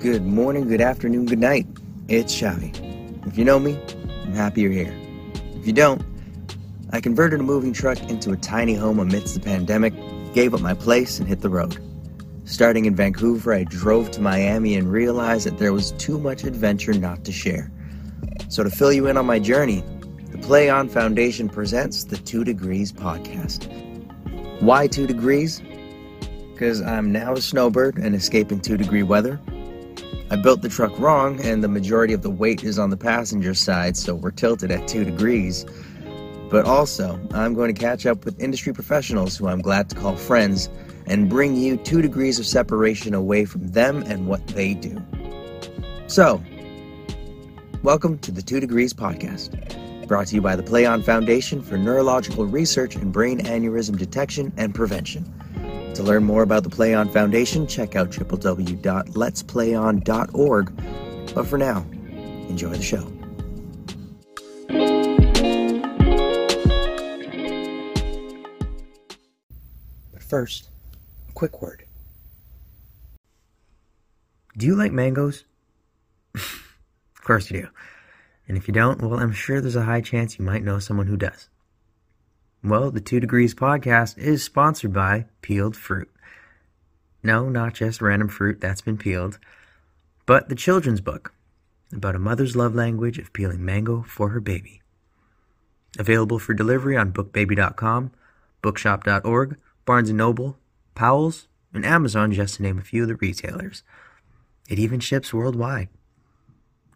Good morning, good afternoon, good night. It's Xavi. If you know me, I'm happy you're here. If you don't, I converted a moving truck into a tiny home amidst the pandemic, gave up my place, and hit the road. Starting in Vancouver, I drove to Miami and realized that there was too much adventure not to share. So, to fill you in on my journey, the Play On Foundation presents the Two Degrees podcast. Why two degrees? Because I'm now a snowbird and escaping two degree weather. I built the truck wrong, and the majority of the weight is on the passenger side, so we're tilted at two degrees. But also, I'm going to catch up with industry professionals who I'm glad to call friends and bring you two degrees of separation away from them and what they do. So, welcome to the Two Degrees Podcast, brought to you by the Play On Foundation for Neurological Research and Brain Aneurysm Detection and Prevention. To learn more about the Play On Foundation, check out www.letsplayon.org. But for now, enjoy the show. But first, a quick word. Do you like mangoes? of course you do. And if you don't, well, I'm sure there's a high chance you might know someone who does. Well, the Two Degrees podcast is sponsored by Peeled Fruit. No, not just random fruit that's been peeled, but the children's book about a mother's love language of peeling mango for her baby. Available for delivery on bookbaby.com, bookshop.org, Barnes & Noble, Powell's, and Amazon, just to name a few of the retailers. It even ships worldwide.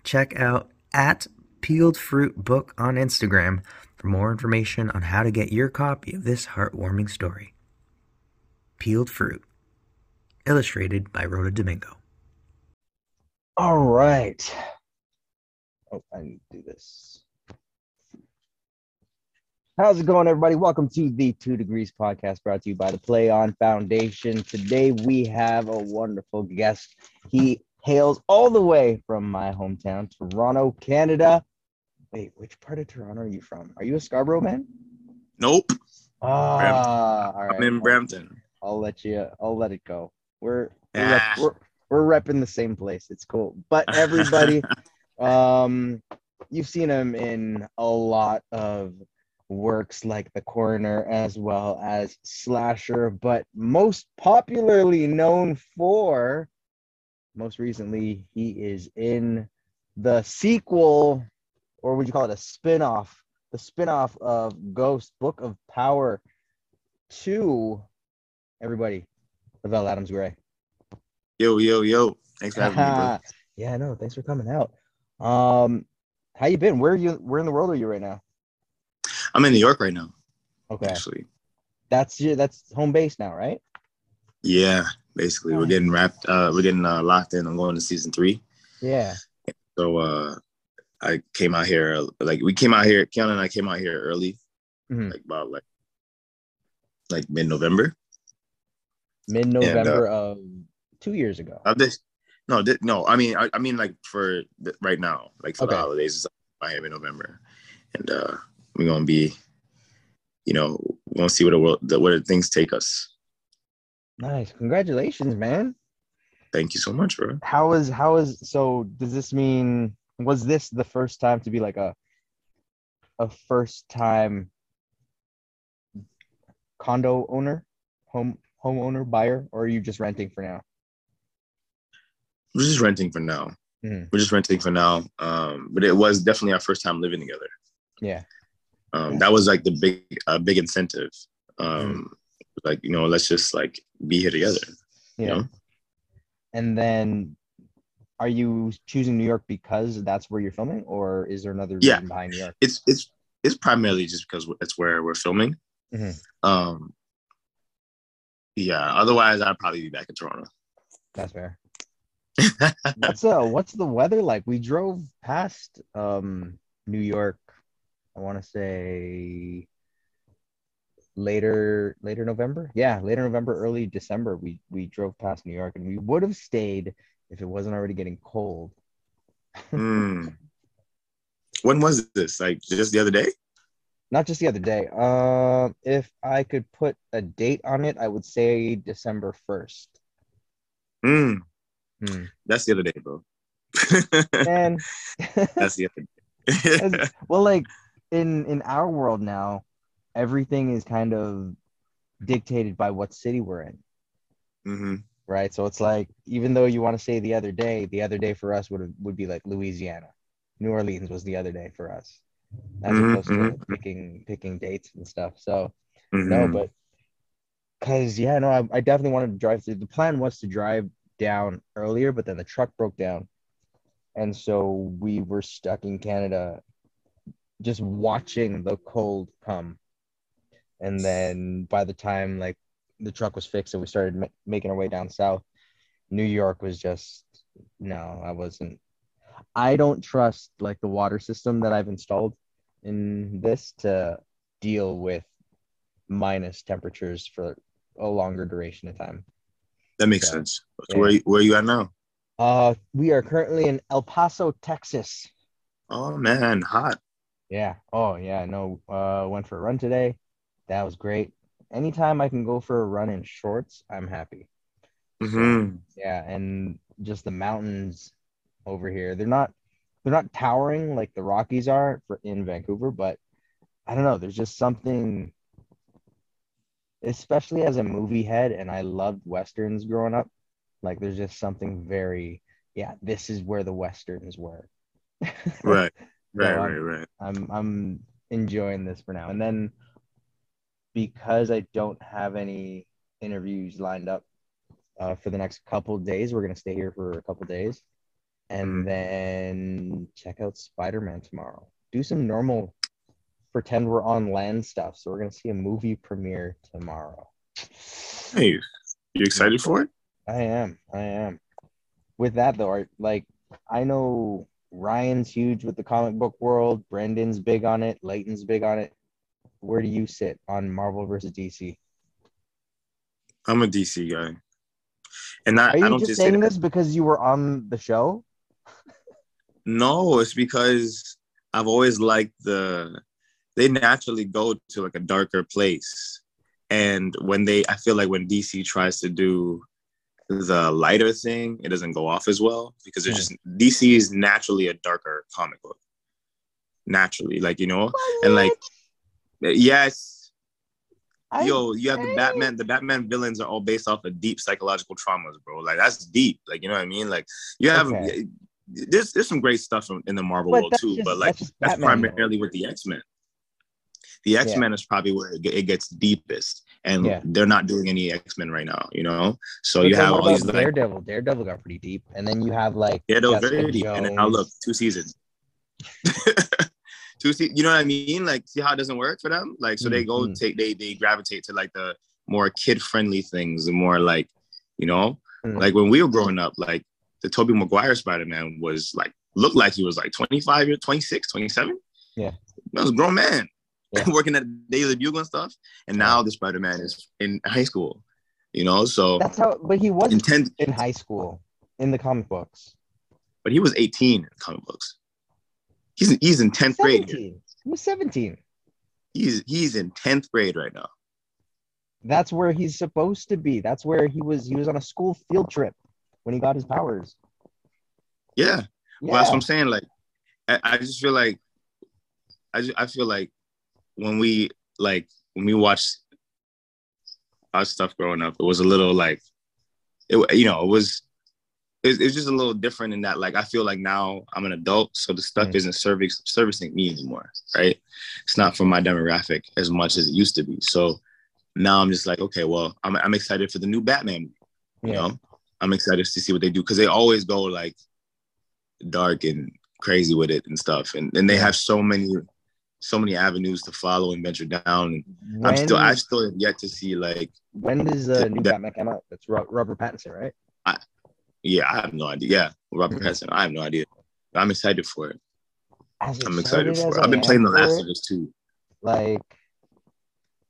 Check out at Peeled Fruit Book on Instagram for more information on how to get your copy of this heartwarming story. Peeled Fruit, illustrated by Rhoda Domingo. All right. Oh, I need to do this. How's it going, everybody? Welcome to the Two Degrees podcast brought to you by the Play On Foundation. Today we have a wonderful guest. He hails all the way from my hometown, Toronto, Canada. Wait, which part of Toronto are you from? Are you a Scarborough man? Nope. Ah, all right. I'm in Brampton. I'll let you. I'll let it go. We're we're, Ah. rep, we're, we're repping the same place. It's cool. But everybody, um, you've seen him in a lot of works like The Coroner as well as Slasher, but most popularly known for, most recently, he is in the sequel, or would you call it a spin-off? The spin-off of Ghost Book of Power 2 everybody, Lovell Adams Gray. Yo, yo, yo. Thanks for having me, bro. yeah, no, thanks for coming out. Um, how you been? Where are you? Where in the world are you right now? I'm in New York right now, Okay, actually. that's your that's home base now, right? Yeah, basically. We're getting wrapped uh we're getting uh, locked in. I'm going to season three. Yeah. So uh I came out here like we came out here, Kiana and I came out here early, Mhm. like about like like mid November. Mid November of two years ago. Of this no, thi- no, I mean I, I mean like for the, right now, like for Okay. the holidays, it's out here in November. And uh we're gonna be, you know, we're gonna see where the world the, where things take us. Nice, congratulations, man. Thank you so much, bro. How is how is so? Does this mean was this the first time to be like a a first time condo owner, home homeowner, buyer, or are you just renting for now? We're just renting for now. Mhm. We're just renting for now. Um, but it was definitely our first time living together. Yeah. Um, that was like the big, uh, big incentive. Um, like you know, let's just like be here together. Yeah. You know, And then are you choosing New York because that's where you're filming, or is there another Yeah. reason behind New York? it's it's it's primarily just because it's where we're filming. Mhm. Um, yeah. Otherwise, I'd probably be back in Toronto. That's fair. what's uh what's the weather like? We drove past um New York, I want to say later later November. Yeah, later November, early December. We we drove past New York and we would have stayed if it wasn't already getting cold. Hmm. When was this? Like just the other day? Not just the other day. Um, if I could put a date on it, I would say December first. Mm. Hmm. That's the other day, bro. And That's the other day. Well, like in in our world now, everything is kind of dictated by what city we're in, hmm right? So it's like even though you want to say the other day, the other day for us would would be like Louisiana, New Orleans was the other day for us, as Mhm, opposed to mhm. picking picking dates and stuff. So no, hmm but because yeah, no, I, I definitely wanted to drive through. The plan was to drive down earlier, but then the truck broke down, and so we were stuck in Canada, just watching the cold come. And then by the time like the truck was fixed and we started ma- making our way down south, New York was just no, I wasn't. I don't trust like the water system that I've installed in this to deal with minus temperatures for a longer duration of time. That makes Yeah. sense. So Yeah. Where where you at now? Uh, we are currently in El Paso, Texas. Oh man, hot. Yeah. Oh yeah. No. Uh, went for a run today. That was great. Anytime I can go for a run in shorts, I'm happy. hmm Yeah, and just the mountains over here. They're not they're not towering like the Rockies are for in Vancouver, but I don't know. There's just something, especially as a movie head, and I loved westerns growing up. Like there's just something very yeah. This is where the westerns were. Right, right, So, right, right. I'm I'm enjoying this for now. And then because I don't have any interviews lined up uh, for the next couple days, we're gonna stay here for a couple days, and Mhm. then check out Spider Man tomorrow. Do some normal pretend we're on land stuff. So we're gonna see a movie premiere tomorrow. Hey, you excited for it? I am. I am. With that though, like I know Ryan's huge with the comic book world. Brendan's big on it. Leighton's big on it. Where do you sit on Marvel versus DC? I'm a DC guy, and I, Are you I don't just just saying that. this because you were on the show? No, it's because I've always liked the. They naturally go to like a darker place, and when they, I feel like when DC tries to do the lighter thing, it doesn't go off as well because it's hmm. just DC is naturally a darker comic book, naturally, like you know, and like yes, I- yo, you have the Batman. The Batman villains are all based off of deep psychological traumas, bro. Like that's deep. Like you know what I mean? Like you have Okay. there's there's some great stuff in the Marvel But world too, just- but like that's that's primarily with the X Men. The X Men is probably where it, gets deepest, and Yeah. they're not doing any X Men right now. You know, so But you have all these about like Daredevil. Daredevil got pretty deep, and then you have like yeah, very deep, and then now look, two seasons. two se- you know what I mean? Like, see how it doesn't work for them? Like, so they go Mhm. take they they gravitate to like the more kid friendly things, the more like, you know, Mhm. like when we were growing up, like the Tobey Maguire Spider Man was like looked like he was like 25 years, 26, 27. Yeah. That was a grown man Yeah. working at Daily Bugle and stuff. And now the Spider Man is in high school, you know, so That's how. But he was in high school in the comic books. but he was 18 in comic books. He's in, he's in 10th grade. here. 17. He was 17. He's he's in 10th grade right now. That's where he's supposed to be. That's where he was. He was on a school field trip when he got his powers. Yeah. Yeah. Well, that's what I'm saying. Like, I, I just feel like, I just, I feel like when we like when we watched our stuff growing up, it was a little like, it you know it was, it, it was just a little different in that like I feel like now I'm an adult, so the stuff Mm. isn't service, servicing me anymore, right? It's not for my demographic as much as it used to be. So now I'm just like, okay, well, I'm I'm excited for the new Batman you Yeah. know i'm excited to see what they do because they always go like dark and crazy with it and stuff and, and they have so many so many avenues to follow and venture down and i'm still i still have yet to see like when does the new Batman come out? That's Ro- Robert Pattinson, right? Yeah i have no idea yeah robert Mhm. Pattinson, i have no idea i'm excited for it As i'm excited for it i've been playing the last of us too Like,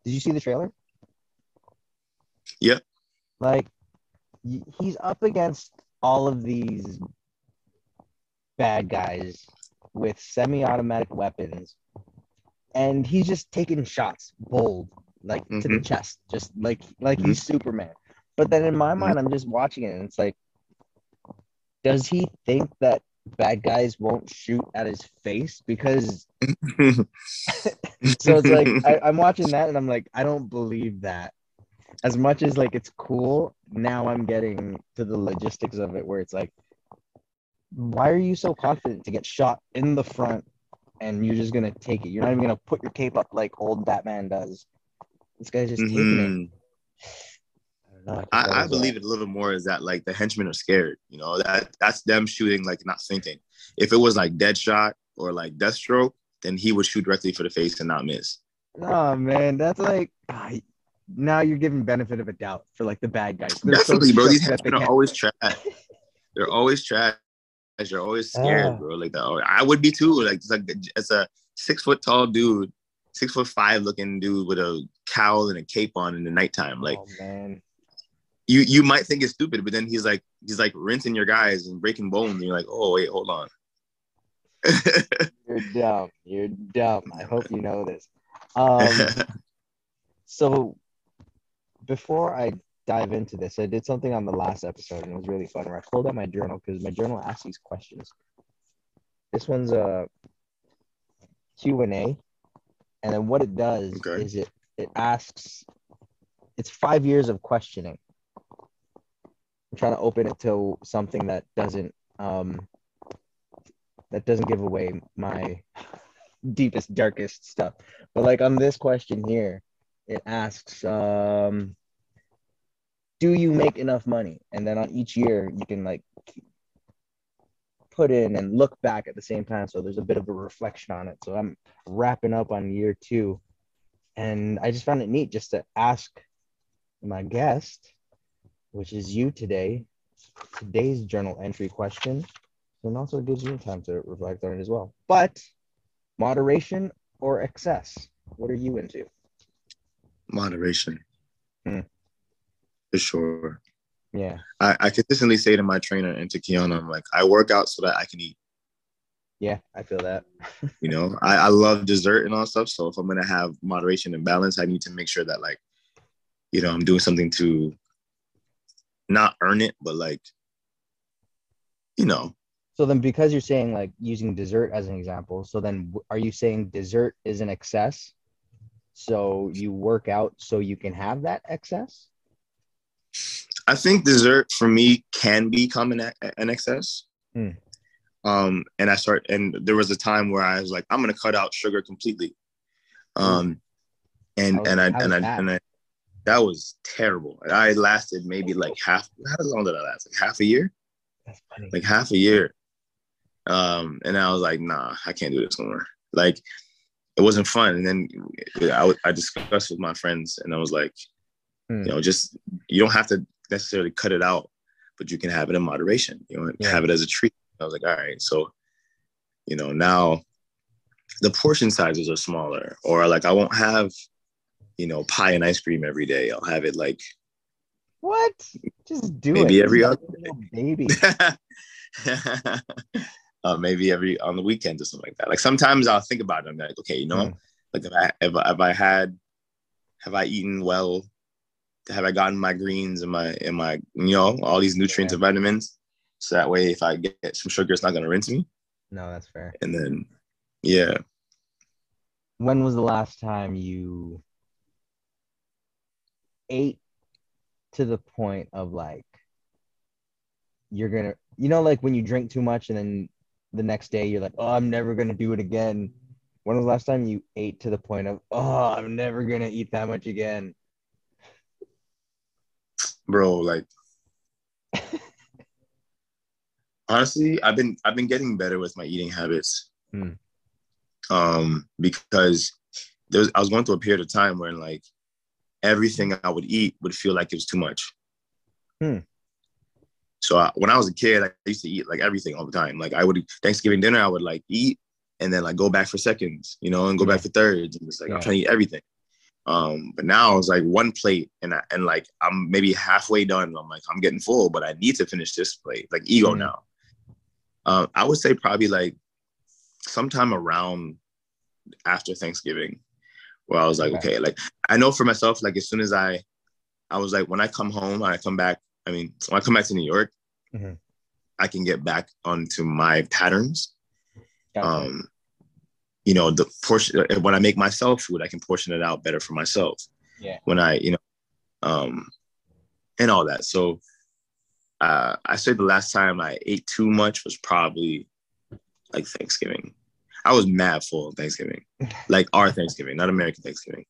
did you see the trailer? Yeah. Like, he's up against all of these bad guys with semi-automatic weapons, and he's just taking shots, bold, like to the Mhm. chest, just like like he's Superman. But then in my mind, I'm just watching it, and it's like, does he think that bad guys won't shoot at his face? Because so it's like I, I'm watching that and I'm like, I don't believe that. As much as like it's cool, now I'm getting to the logistics of it where it's like, why are you so confident to get shot in the front and you're just gonna take it? You're not even gonna put your cape up like old Batman does. This guy's just taking it. Mm-hmm. I, I, I that was, believe it a little more is that like the henchmen are scared. You know that that's them shooting like not thinking. If it was like Deadshot or like Deathstroke, then he would shoot directly for the face and not miss. Oh man, that's like now you're giving benefit of a doubt for like the bad guys. They're so Definitely, bro. These henchmen are can't- always trash. They're always trash. They're always scared, Ah. bro. Like that. I would be too. Like it's like it's a six foot tall dude, six foot five looking dude with a cowl and a cape on in the nighttime. Like oh man, you you might think it's stupid, but then he's like he's like rinsing your guys and breaking bones, and you're like, oh wait, hold on. you're dumb. You're dumb. I hope you know this. Um, so before I dive into this, I did something on the last episode and it was really fun. Where I pulled out my journal because my journal asks these questions. This one's a Q and A, and then what it does Okay. is it it asks. It's five years of questioning. I'm trying to open it to something that doesn't um that doesn't give away my deepest darkest stuff. But like on this question here it asks um do you make enough money? And then on each year you can like put in and look back at the same time so there's a bit of a reflection on it. So i'm wrapping up on year two. And i just found it neat just to ask my guest which is you today today's journal entry question and also gives you time to reflect on it as well but moderation or excess what are you into Moderation. Hmm. For sure. yeah I, I consistently say to my trainer and to Kiana, I'm like, I work out so that I can eat. yeah i feel that You know, I, I love dessert and all stuff. So if I'm gonna have moderation and balance, I need to make sure that like, you know, I'm doing something to not earn it, but like, you know, so then because you're saying like using dessert as an example so then are you saying dessert is an excess so you work out so you can have that excess I think dessert for me can become an, an excess. Hmm. Um, and I start, and there was a time where I was like, I'm gonna cut out sugar completely. Um, and How- and I and I, was and I that was terrible. I lasted maybe like half. How long did I last? Like half a year. Like half a year. Um, and I was like, nah, I can't do this no more. Like, it wasn't fun. And then I, I discussed with my friends, and I was like, Hmm. you know, just you don't have to necessarily cut it out, but you can have it in moderation. You know, Yeah. have it as a treat. I was like, all right, so you know, now the portion sizes are smaller, or like I won't have, you know, pie and ice cream every day. I'll have it like what just do it. Maybe it every other baby uh, maybe every on the weekends or something like that. Like sometimes I'll think about it. I'm like, okay, you know, Mm. like if I if, I- if I had, have I eaten well? Have I gotten my greens and my and my you know all these nutrients Yeah. and vitamins? So that way, if I get some sugar, it's not gonna rinse me. no that's fair And then, yeah, when was the last time you ate to the point of like you're gonna you know like when you drink too much and then the next day you're like oh i'm never gonna do it again when was the last time you ate to the point of oh i'm never gonna eat that much again bro. Like honestly, I've been I've been getting better with my eating habits. Hmm. Um, because there was, I was going through a period of time where like everything I would eat would feel like it was too much. Hmm. So I, when I was a kid, I used to eat like everything all the time. Like I would Thanksgiving dinner, I would like eat and then like go back for seconds, you know, and go back for thirds. And it's like Yeah. I'm trying to eat everything. Um, but now it's like one plate, and I, and like I'm maybe halfway done. I'm like I'm getting full, but I need to finish this plate. Like ego Mhm. now. Um, I would say probably like sometime around after Thanksgiving, where I was like, Okay. okay, like I know for myself, like as soon as I, I was like when I come home, I come back. I mean, when I come back to New York, Mhm. I can get back onto my patterns. Um, you know, the portion when I make myself food, I can portion it out better for myself. Yeah. When I, you know, um, and all that. So, uh, I said the last time I ate too much was probably like Thanksgiving. I was mad full of Thanksgiving, like our Thanksgiving, not American Thanksgiving.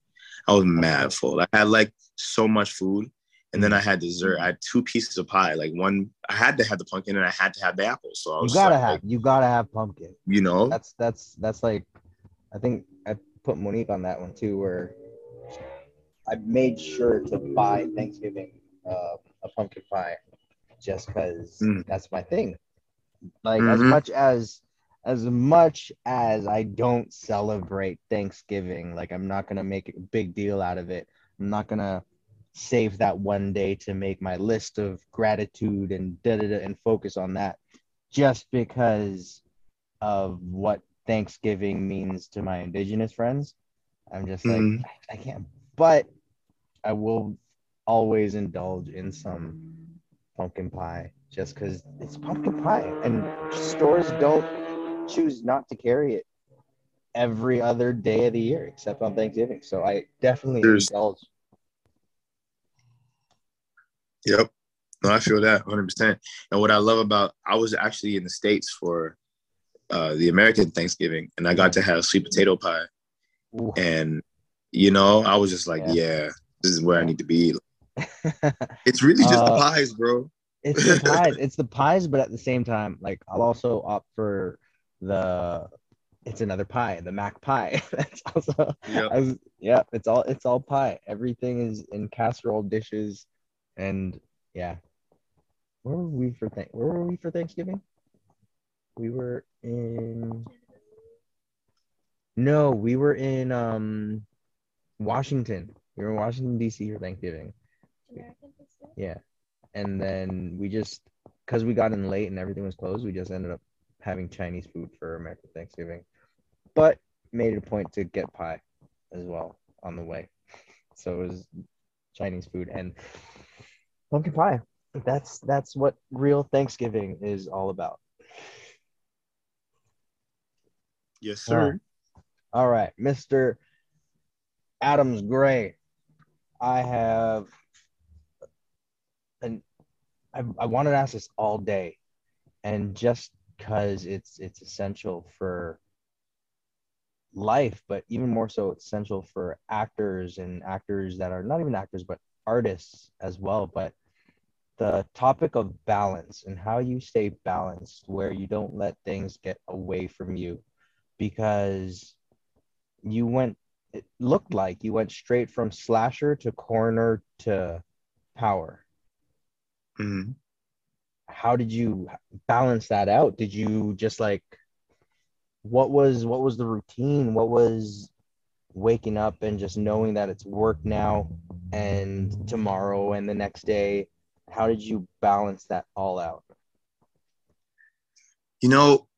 I was mad full. I had like so much food, and then I had dessert. I had two pieces of pie. Like one, I had to have the pumpkin, and I had to have the apple. So I you gotta like, have you gotta have pumpkin. you know, That's that's that's like I think I put Monique on that one too, where I made sure to buy Thanksgiving uh, a pumpkin pie just because Mm. that's my thing. Like as Mhm. much as as much as I don't celebrate Thanksgiving, like I'm not gonna make a big deal out of it. I'm not gonna save that one day to make my list of gratitude and da da da and focus on that just because of what Thanksgiving means to my indigenous friends. I'm just like, Mhm. I, I can't, but I will always indulge in some pumpkin pie just because it's pumpkin pie and stores don't choose not to carry it every other day of the year except on Thanksgiving. So I definitely There's- indulge. Yep. No, I feel that 100%. And what I love about, I was actually in the States for uh, the American Thanksgiving, and I got to have sweet potato pie. Ooh. And, you know, I was just like, Yeah. yeah, this is where I need to be. It's really just the Uh, pies, bro. it's the pies. It's the pies, but at the same time, like I'll also opt for the. It's another pie, the mac pie. That's also. Yep. Was, yeah, it's all it's all pie. Everything is in casserole dishes, and yeah. Where were we for thank? Where were we for Thanksgiving? We were in. No, we were in um, Washington. We were in Washington D.C. for Thanksgiving. Yeah. And then we just, because we got in late and everything was closed, we just ended up having Chinese food for American Thanksgiving. But made it a point to get pie as well on the way. So it was Chinese food and pumpkin pie. That's that's what real Thanksgiving is all about. Yes, sir. All right, Mr. Adams Gray. I have and I, I wanted to ask this all day, and just because it's it's essential for life, but even more so, it's essential for actors and actors that are not even actors, but artists as well. But the topic of balance and how you stay balanced, where you don't let things get away from you, because you went. It looked like you went straight from slasher to Coroner to power Mhm. How did you balance that out did you just like what was what was the routine what was waking up and just knowing that it's work now and tomorrow and the next day how did you balance that all out You know,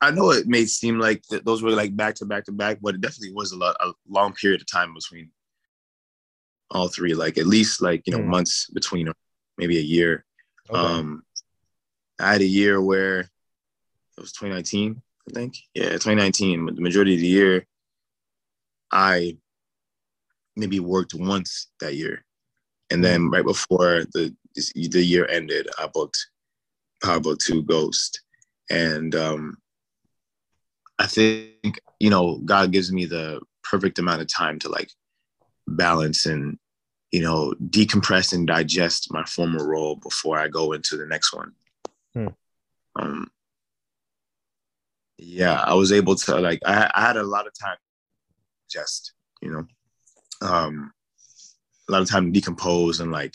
I know it may seem like th- those were like back to back to back, but it definitely was a lot a long period of time between all three. Like at least like you know Mm. months between, maybe a year. Okay. Um, I had a year where it was 2019, I think. Yeah, 2019. but The majority of the year, I maybe worked once that year, and then right before the the year ended, I booked Power Book Two Ghost, and um, I think you know God gives me the perfect amount of time to like balance and you know decompress and digest my former role before I go into the next one. Hmm. Um, yeah, I was able to like I, I had a lot of time just you know, um, a lot of time to decompose and like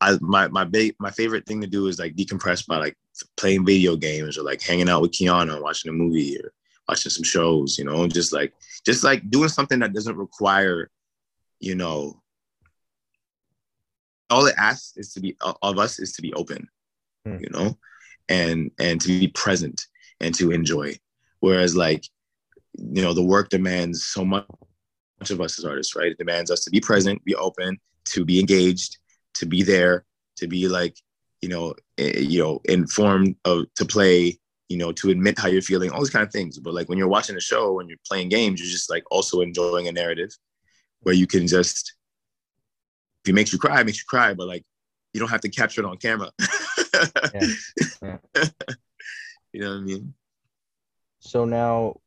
I my my ba- my favorite thing to do is like decompress by like playing video games or like hanging out with Kiana, and watching a movie or watching some shows, you know, just like just like doing something that doesn't require, you know, all it asks is to be of us is to be open, Hmm. you know, and and to be present and to enjoy. Whereas like, you know, the work demands so much of us as artists, right? It demands us to be present, be open, to be engaged, to be there, to be like, you know, eh, you know, informed of to play, you know, to admit how you're feeling, all these kind of things. But like when you're watching a show, when you're playing games, you're just like also enjoying a narrative where you can just if it makes you cry, it makes you cry, but like you don't have to capture it on camera. yeah. Yeah. you know what I mean? So now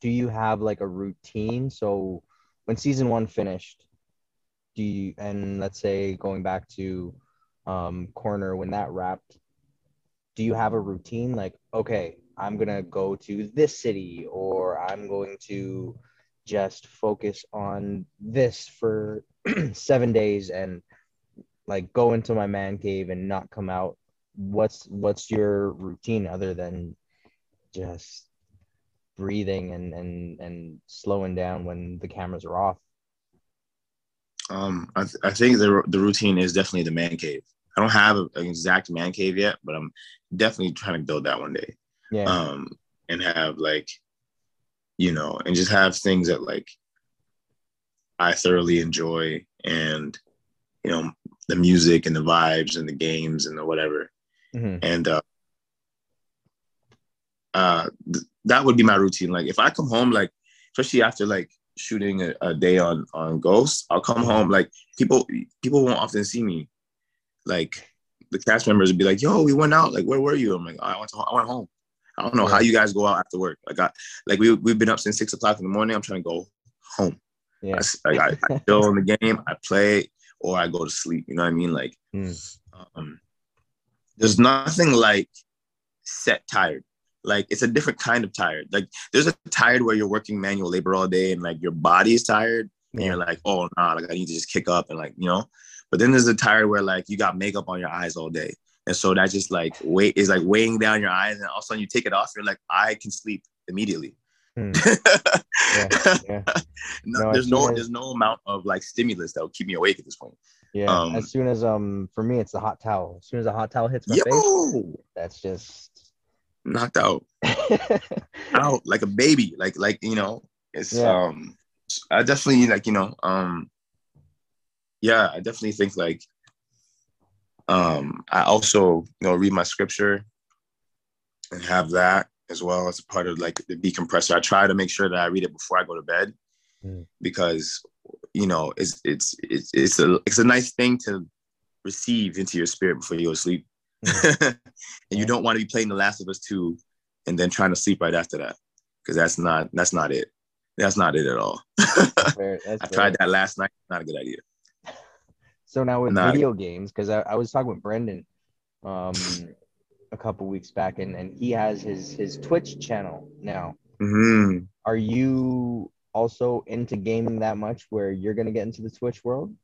do you have like a routine? So when season one finished, do you and let's say going back to um Coroner when that wrapped, do you have a routine like okay, I'm gonna go to this city or I'm going to just focus on this for seven days and like go into my man cave and not come out. What's what's your routine other than just breathing and and and slowing down when the cameras are off? Um i, th- I think the, the routine is definitely the man cave. I don't have a, an exact man cave yet but i'm definitely trying to build that one day. Yeah. Um and have like you know and just have things that like i thoroughly enjoy and you know the music and the vibes and the games and the whatever. Mm-hmm. and uh uh th- that would be my routine. Like if i come home like especially after like shooting a, a day on on ghost i'll come home like people people won't often see me. Like the cast members would be like yo we went out. Like where were you? I'm like oh, i went to, i went home. I don't know yeah. how you guys go out after work. Like i like we, we've been up since six o'clock in the morning. I'm trying to go home. Yeah. I, like, I, I chill in the game. I play or I go to sleep. You know what I mean? Like, mm. um, there's nothing like set tired. Like it's a different kind of tired. Like there's a tired where you're working manual labor all day and like your body is tired and you're like, oh nah, like I need to just kick up and like you know. But then there's a tired where like you got makeup on your eyes all day, and so that just like weight is like weighing down your eyes, and all of a sudden you take it off. You're like, I can sleep immediately. Hmm. yeah, yeah. no, no, there's no as, there's no amount of like stimulus that will keep me awake at this point. Yeah. Um, as soon as um for me it's the hot towel. As soon as a hot towel hits my yo, face, that's just knocked out. out like a baby. Like like you know, it's yeah. um I definitely like, you know, um yeah, I definitely think like um I also, you know, read my scripture and have that as well as part of like the decompressor. I try to make sure that I read it before I go to bed mm. because you know it's it's it's it's a it's a nice thing to receive into your spirit before you go to sleep. And you don't want to be playing The Last of Us 2 and then trying to sleep right after that because that's not that's not it. That's not it at all. That's fair, that's I tried that last night. Not a good idea. So now with not video games, because I, I was talking with Brendan, um, a couple weeks back, and, and he has his his Twitch channel now. Mm-hmm. Are you also into gaming that much where you're gonna get into the Twitch world?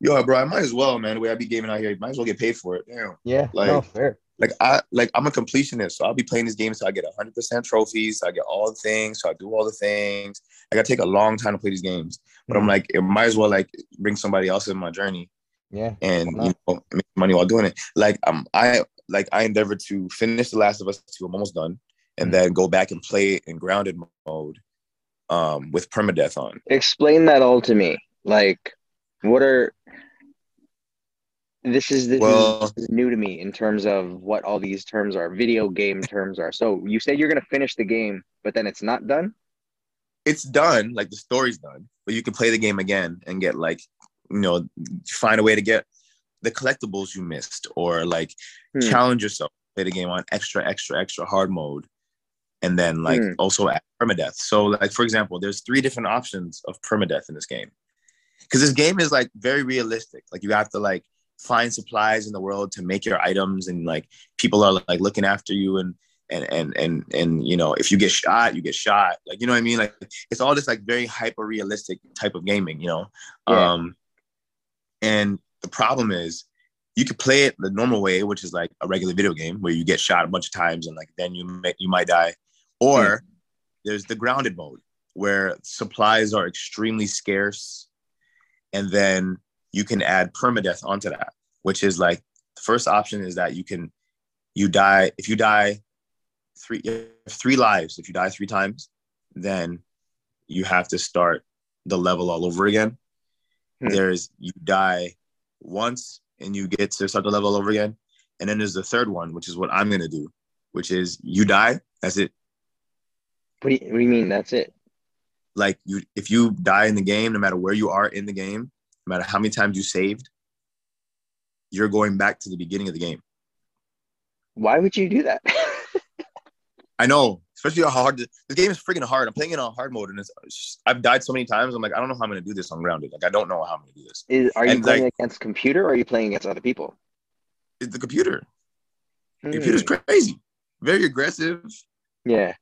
Yo, bro, I might as well, man. The way I be gaming out here, might as well get paid for it. Damn. Yeah. Like, no, fair. Like I like I'm a completionist, so I'll be playing this game so I get 100 percent trophies, so I get all the things, so I do all the things. I gotta take a long time to play these games, but mm-hmm. I'm like, it might as well like bring somebody else in my journey. Yeah. And you know, make money while doing it. Like um, I like I endeavored to finish The Last of Us 2. I'm almost done, and then go back and play it in grounded mode um, with permadeath on. Explain that all to me. Like, what are this is this, well, is, this is new to me in terms of what all these terms are. Video game terms are. So you said you're gonna finish the game, but then it's not done. It's done. Like the story's done, but you can play the game again and get like you know find a way to get the collectibles you missed or like hmm. challenge yourself play the game on extra extra extra hard mode and then like hmm. also add permadeath so like for example there's three different options of permadeath in this game because this game is like very realistic like you have to like find supplies in the world to make your items and like people are like looking after you and and and and and you know if you get shot you get shot like you know what i mean like it's all this like very hyper realistic type of gaming you know yeah. um and the problem is you could play it the normal way, which is like a regular video game where you get shot a bunch of times and like then you may, you might die, or mm. there's the grounded mode where supplies are extremely scarce, and then you can add permadeath onto that, which is like the first option is that you can you die if you die three three lives if you die three times, then you have to start the level all over again. Mm. There's you die once and you get to start the level over again. And then there's the third one, which is what I'm gonna do, which is you die, that's it. What do you, what do you mean? That's it. Like you if you die in the game, no matter where you are in the game, no matter how many times you saved, you're going back to the beginning of the game. Why would you do that? I know, especially how hard the, the game is freaking hard. I'm playing it on hard mode, and it's, just- I've died so many times. I'm like, I don't know how I'm gonna do this on grounded. Like, I don't know how I'm gonna do this. Is, are you And, playing like- against computer or are you playing against other people? It's the computer. Hmm. Computer's crazy, very aggressive. Yeah.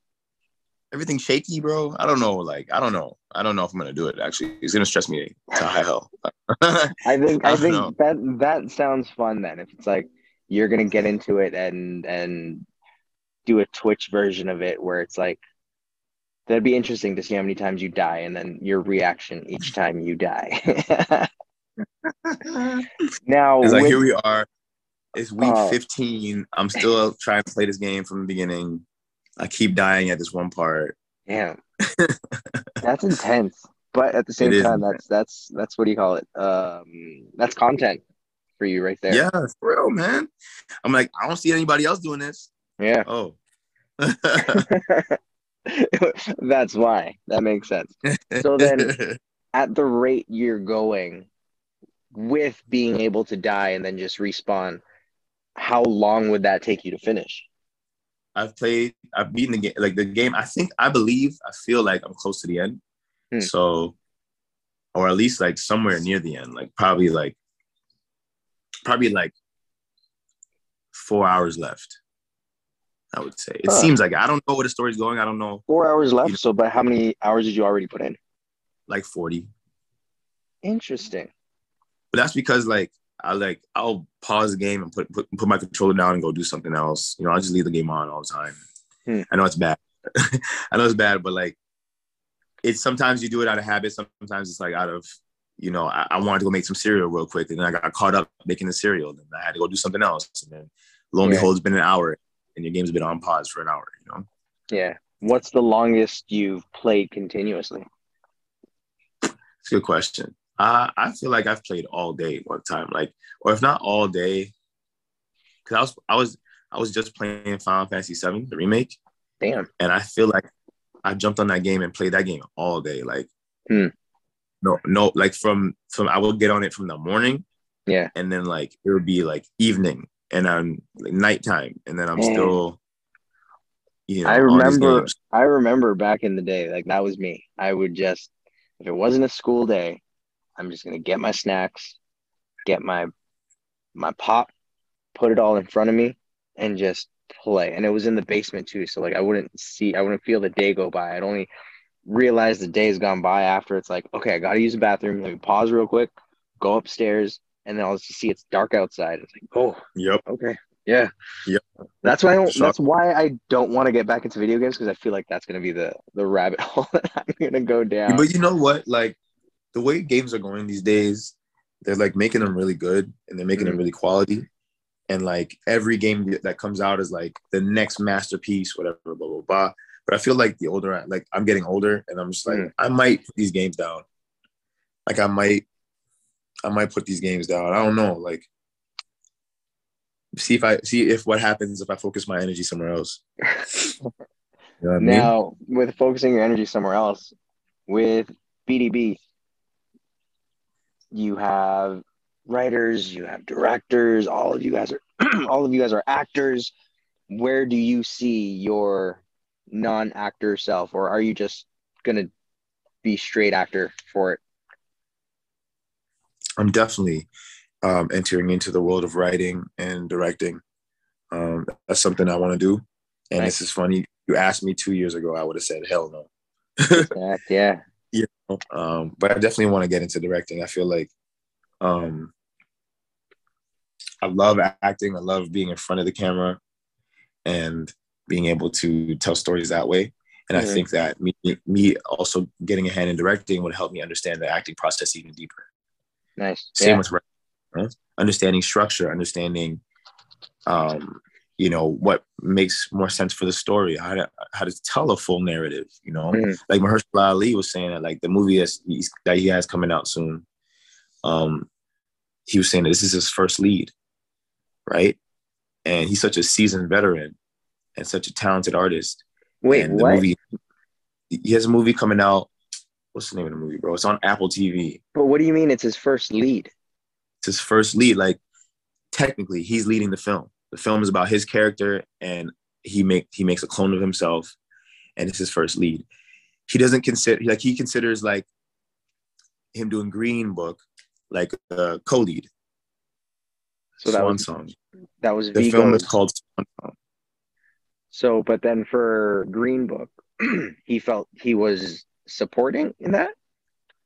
Everything shaky, bro. I don't know. Like, I don't know. I don't know if I'm gonna do it. Actually, it's gonna stress me to high hell. I think I I think know. that that sounds fun then. If it's like you're gonna get into it and and do a Twitch version of it where it's like that'd be interesting to see how many times you die and then your reaction each time you die. now It's like with- here we are. It's week Oh. 15. I'm still trying to play this game from the beginning. I keep dying at this one part. Damn. that's intense. But at the same It is time, that's that's that's what do you call it? Um that's content for you right there. Yeah, for real, man. I'm like, I don't see anybody else doing this. Yeah. Oh. that's why. That makes sense. So then at the rate you're going with being able to die and then just respawn, how long would that take you to finish? I've played, I've beaten the game, like the game. I think, I believe, I feel like I'm close to the end. Hmm. So, or at least like somewhere near the end, like probably like, probably like four hours left. I would say. It Huh. seems like I don't know where the story's going. I don't know, Four hours left. You- So, but how many hours did you already put in? like 40. Interesting. But that's because like I like I'll pause the game and put put, put my controller down and go do something else. You know, I'll just leave the game on all the time. Hmm. I know it's bad. I know it's bad, but like it's sometimes you do it out of habit. Sometimes it's like out of you know I, I wanted to go make some cereal real quick, and then I got caught up making the cereal, and I had to go do something else. And then lo and Yeah. behold, it's been an hour, and your game's been on pause for an hour. You know, Yeah. What's the longest you've played continuously? it's a good question. Uh, I feel like I've played all day one time, like, or if not all day, because I was I was I was just playing Final Fantasy VII, the remake, Damn. and I feel like I jumped on that game and played that game all day. Like, Hmm. no, no, like from from I would get on it from the morning, Yeah. and then like it would be like evening and then like, nighttime, and then I'm Man. still, you know, I remember. I remember back in the day, like that was me. I would just if it wasn't a school day, I'm just gonna get my snacks, get my my pop, put it all in front of me, and just play. And it was in the basement too, so like I wouldn't see, I wouldn't feel the day go by. I'd only realize the day's gone by after it's like, okay, I gotta use the bathroom. Let me pause real quick, go upstairs, and then I'll just see it's dark outside. It's like, oh, Yep. Okay. Yeah. Yep. That's why I don't, that's why I don't want to get back into video games because I feel like that's gonna be the the rabbit hole that I'm gonna go down. But you know what? Like the way games are going these days, they're like making them really good and they're making them Mhm. really quality. And like every game that comes out is like the next masterpiece, whatever, blah blah blah. But I feel like the older, I, like I'm getting older, and I'm just like Mm. I might put these games down. Like I might, I might put these games down. I don't know. Like see if I see if what happens if I focus my energy somewhere else. You know what I mean? now with focusing your energy somewhere else, with BDB, you have writers, you have directors, all of you guys are all of you guys are actors. Where do you see your non-actor self, or are you just gonna be straight actor for it? I'm definitely um, entering into the world of writing and directing. Um, that's something I want to do. And Nice. this is funny. You asked me two years ago, I would have said hell no. That- yeah, Um, but I definitely want to get into directing. I feel like um, I love acting. I love being in front of the camera and being able to tell stories that way. And I Mhm. think that me, me also getting a hand in directing would help me understand the acting process even deeper. Nice. Same Yeah. with right? understanding structure, understanding, um, you know, what makes more sense for the story, how to how to tell a full narrative. You know, Mhm. like Mahershala Ali was saying that, like the movie that's, that he has coming out soon, um, he was saying that this is his first lead, right? And he's such a seasoned veteran and such a talented artist. Wait, and the what? movie he has a movie coming out. What's the name of the movie, bro? It's on Apple TV. But what do you mean it's his first lead? It's his first lead. Like technically, he's leading the film. The film is about his character, and he make he makes a clone of himself, and it's his first lead. He doesn't consider like he considers like him doing Green Book like a co-lead. So that Swan was Song. that was The film is called Swan Song. So, but then for Green Book, he felt he was supporting in that.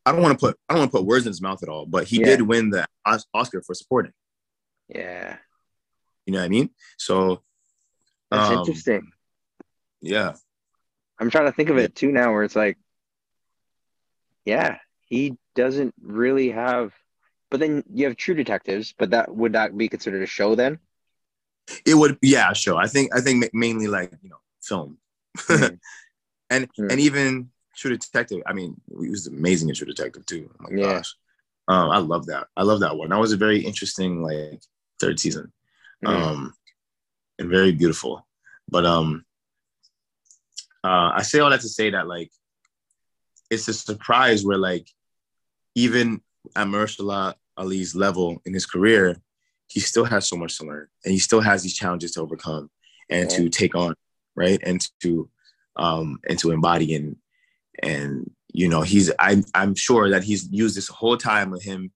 I don't want to put I don't want to put words in his mouth at all, but he Yeah. did win the Oscar for supporting. Yeah, You know what I mean? So, that's um, interesting. yeah, I'm trying to think of it too now, where it's like, yeah, he doesn't really have. But then you have True Detectives, but that would not be considered a show then? it would. Yeah, sure. I think I think mainly like you know film, Hmm. and Hmm. and even True Detective. I mean, he was amazing in True Detective too. Oh my Yeah. gosh, um, I love that. I love that one. That was a very interesting like third season, Mm. um, and very beautiful. But um, uh, I say all that to say that like it's a surprise where like even at Mahershala Ali's level in his career, he still has so much to learn and he still has these challenges to overcome and to take on, right? And to um and to embody and and you know he's I I'm sure that he's used this whole time with him,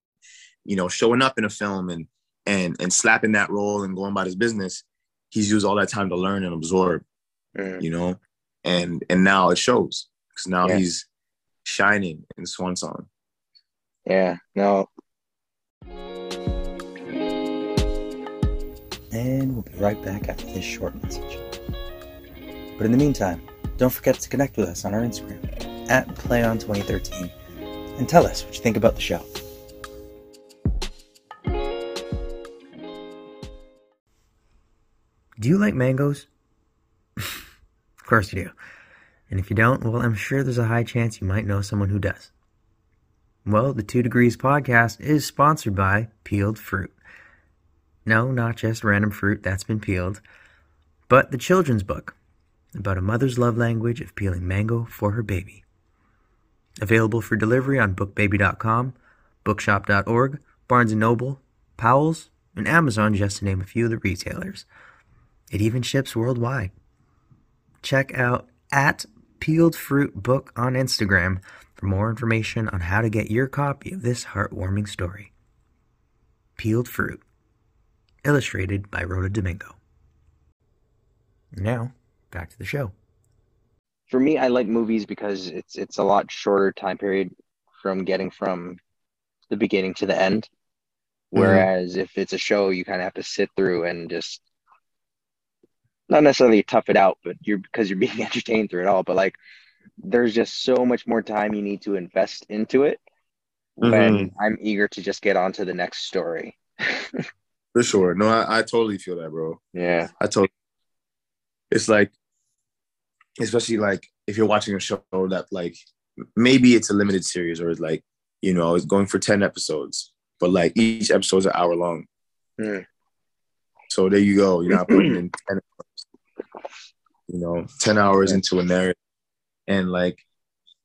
you know, showing up in a film and and and slapping that role and going about his business. He's used all that time to learn and absorb Mm. you know, and and now it shows because now Yeah. he's shining in Swan Song. Yeah, no, And we'll be right back after this short message. But in the meantime, don't forget to connect with us on our Instagram at PlayOn2013 and tell us what you think about the show. Do you like mangoes? of course you do. And if you don't, well, I'm sure there's a high chance you might know someone who does. Well, the Two Degrees podcast is sponsored by Peeled Fruit. No, not just random fruit that's been peeled, but the children's book about a mother's love language of peeling mango for her baby. Available for delivery on bookbaby.com, bookshop.org, Barnes & Noble, Powell's, and Amazon just to name a few of the retailers. It even ships worldwide. Check out at Peeled Fruit Book on Instagram for more information on how to get your copy of this heartwarming story. Peeled Fruit illustrated by Rhoda Domingo. Now, back to the show. For me, I like movies because it's it's a lot shorter time period from getting from the beginning to the end. Mm-hmm. Whereas if it's a show, you kind of have to sit through and just not necessarily tough it out, but you're because you're being entertained through it all. But like, there's just so much more time you need to invest into it. When mm-hmm. I'm eager to just get on to the next story. For sure. No, I, I totally feel that, bro. Yeah. I totally. It's like, especially like if you're watching a show that like maybe it's a limited series or it's like you know it's going for ten episodes, but like each episode's an hour long. Hmm. So there you go. You're not putting in ten, you know, ten hours Yeah. into a narrative, and like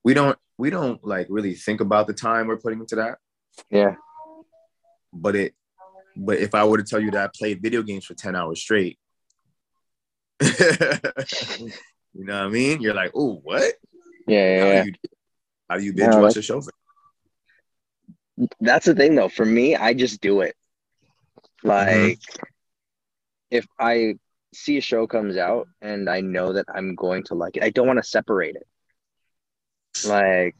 we don't we don't like really think about the time we're putting into that. Yeah. But it, but if I were to tell you that I played video games for ten hours straight, you know what I mean? You're like, oh, what? Yeah. How Yeah. do you how do you binge No, watch a show? For? that's the thing though for me i just do it mm-hmm. like if i see a show comes out and i know that i'm going to like it i don't want to separate it like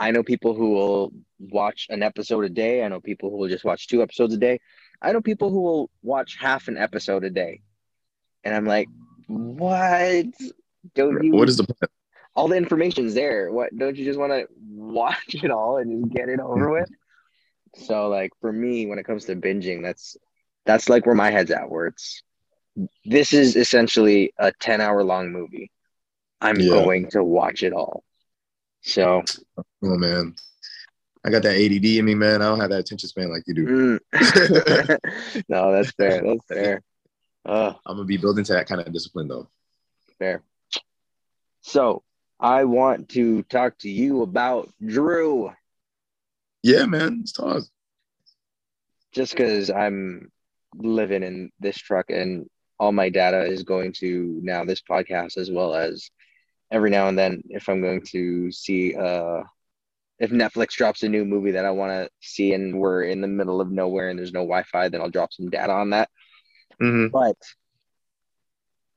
i know people who will watch an episode a day i know people who will just watch two episodes a day i know people who will watch half an episode a day and i'm like what don't you What is the point? all the information's there. What don't you just want to watch it all and just get it over with? So like for me, when it comes to binging, that's that's like where my head's at. Where it's this is essentially a ten hour long movie. I'm Yeah. going to watch it all. So Oh man, I got that ADD in me, man. I don't have that attention span like you do. Mm. no, that's fair. That's fair. Uh, I'm gonna be building to that kind of discipline though. fair. So I want to talk to you about Drew, Yeah, man. Let's talk. just because I'm living in this truck and all my data is going to now this podcast as well as every now and then if I'm going to see uh if Netflix drops a new movie that I want to see and we're in the middle of nowhere and there's no Wi-Fi, then I'll drop some data on that. Mm-hmm. but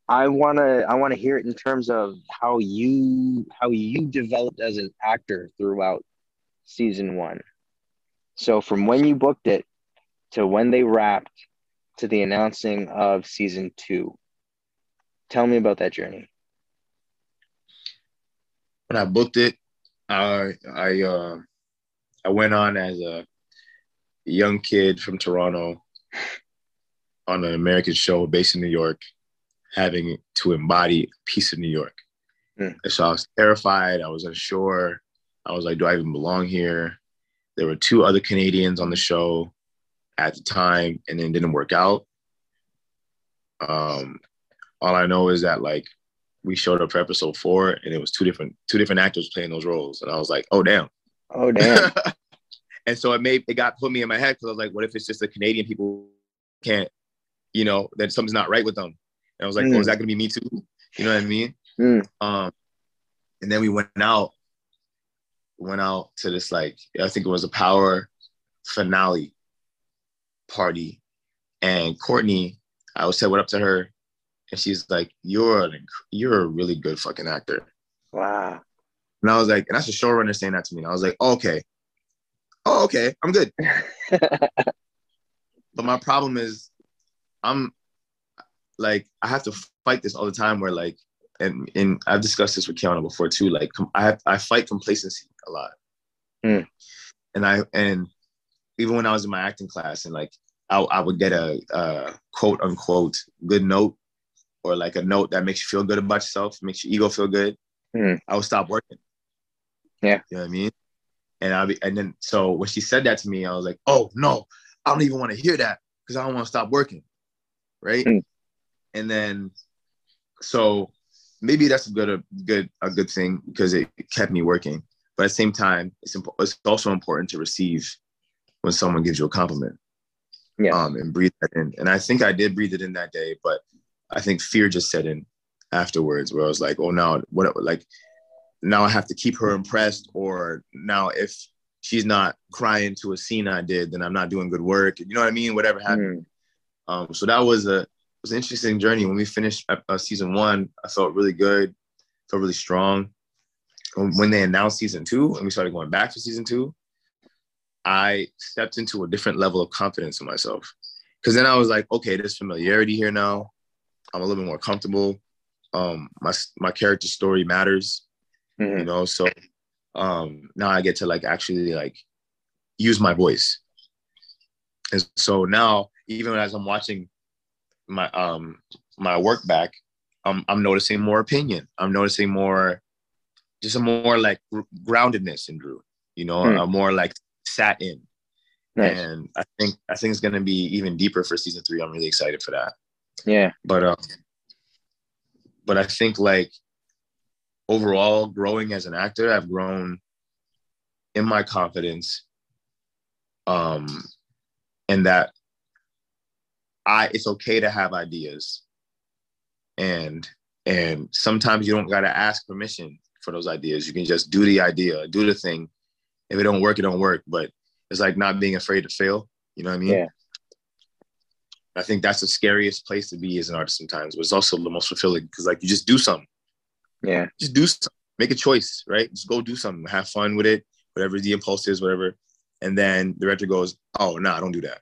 I wanna I wanna hear it in terms of how you how you developed as an actor throughout season one. So from when you booked it to when they wrapped to the announcing of season two. Tell me about that journey. When I booked it, I I uh I went on as a young kid from Toronto on an American show based in New York, having to embody a piece of New York. And so I was terrified. I was unsure. I was like, do I even belong here? There were two other Canadians on the show at the time, and it didn't work out. Um, all I know is that like we showed up for episode four, and it was two different two different actors playing those roles, and I was like, oh damn. Oh damn. and so it made it got put me in my head because I was like, what if it's just the Canadian people can't, you know, that something's not right with them? And I was like, Mm. oh, is that gonna be me too? You know what I mean? Mm. Um, and then we went out, went out to this like I think it was a power finale party, and Courtney, I was said what up to her, and she's like, "You're an, you're a really good fucking actor." wow. And I was like, and that's the showrunner saying that to me. And I was like, oh, okay, oh okay, I'm good. But my problem is, I'm like I have to fight this all the time. Where like, and and I've discussed this with Kiana before too. Like I have, I fight complacency a lot, Hmm. and I and even when I was in my acting class and like I, I would get a, a quote unquote good note or like a note that makes you feel good about yourself, makes your ego feel good. Hmm. I would stop working. Yeah. you know what I mean. And I be, and then so when she said that to me, I was like, oh no, I don't even want to hear that because I don't want to stop working. Right. Mm. And then so maybe that's a good a good a good thing because it kept me working. But at the same time, it's impo- it's also important to receive when someone gives you a compliment. Yeah. Um, and breathe that in. And I think I did breathe it in that day, but I think fear just set in afterwards where I was like, oh now what like now I have to keep her impressed, or now if she's not crying to a scene I did, then I'm not doing good work. You know what I mean? Whatever happened. Mm. Um, so that was a was an interesting journey. When we finished uh, season one, I felt really good, felt really strong. When they announced season two and we started going back to season two, I stepped into a different level of confidence in myself. Because then I was like, okay, there's familiarity here now. I'm a little bit more comfortable. Um, my my character story matters you Mhm. know so um now i get to like actually like use my voice and so now even as i'm watching my um my work back i'm, I'm noticing more opinion i'm noticing more just a more like groundedness in drew you know Hmm. a more like sat in Nice. and i think i think it's going to be even deeper for season three i'm really excited for that Yeah. but um but i think like overall growing as an actor i've grown in my confidence um and that i it's okay to have ideas and and sometimes you don't got to ask permission for those ideas you can just do the idea do the thing if it don't work it don't work but it's like not being afraid to fail you know what i mean Yeah. I think that's the scariest place to be as an artist sometimes, but it's also the most fulfilling because like you just do something, Yeah. just do something, make a choice, right? Just go do something, have fun with it, whatever the impulse is, whatever. And then the director goes, "Oh, no, nah, don't do that."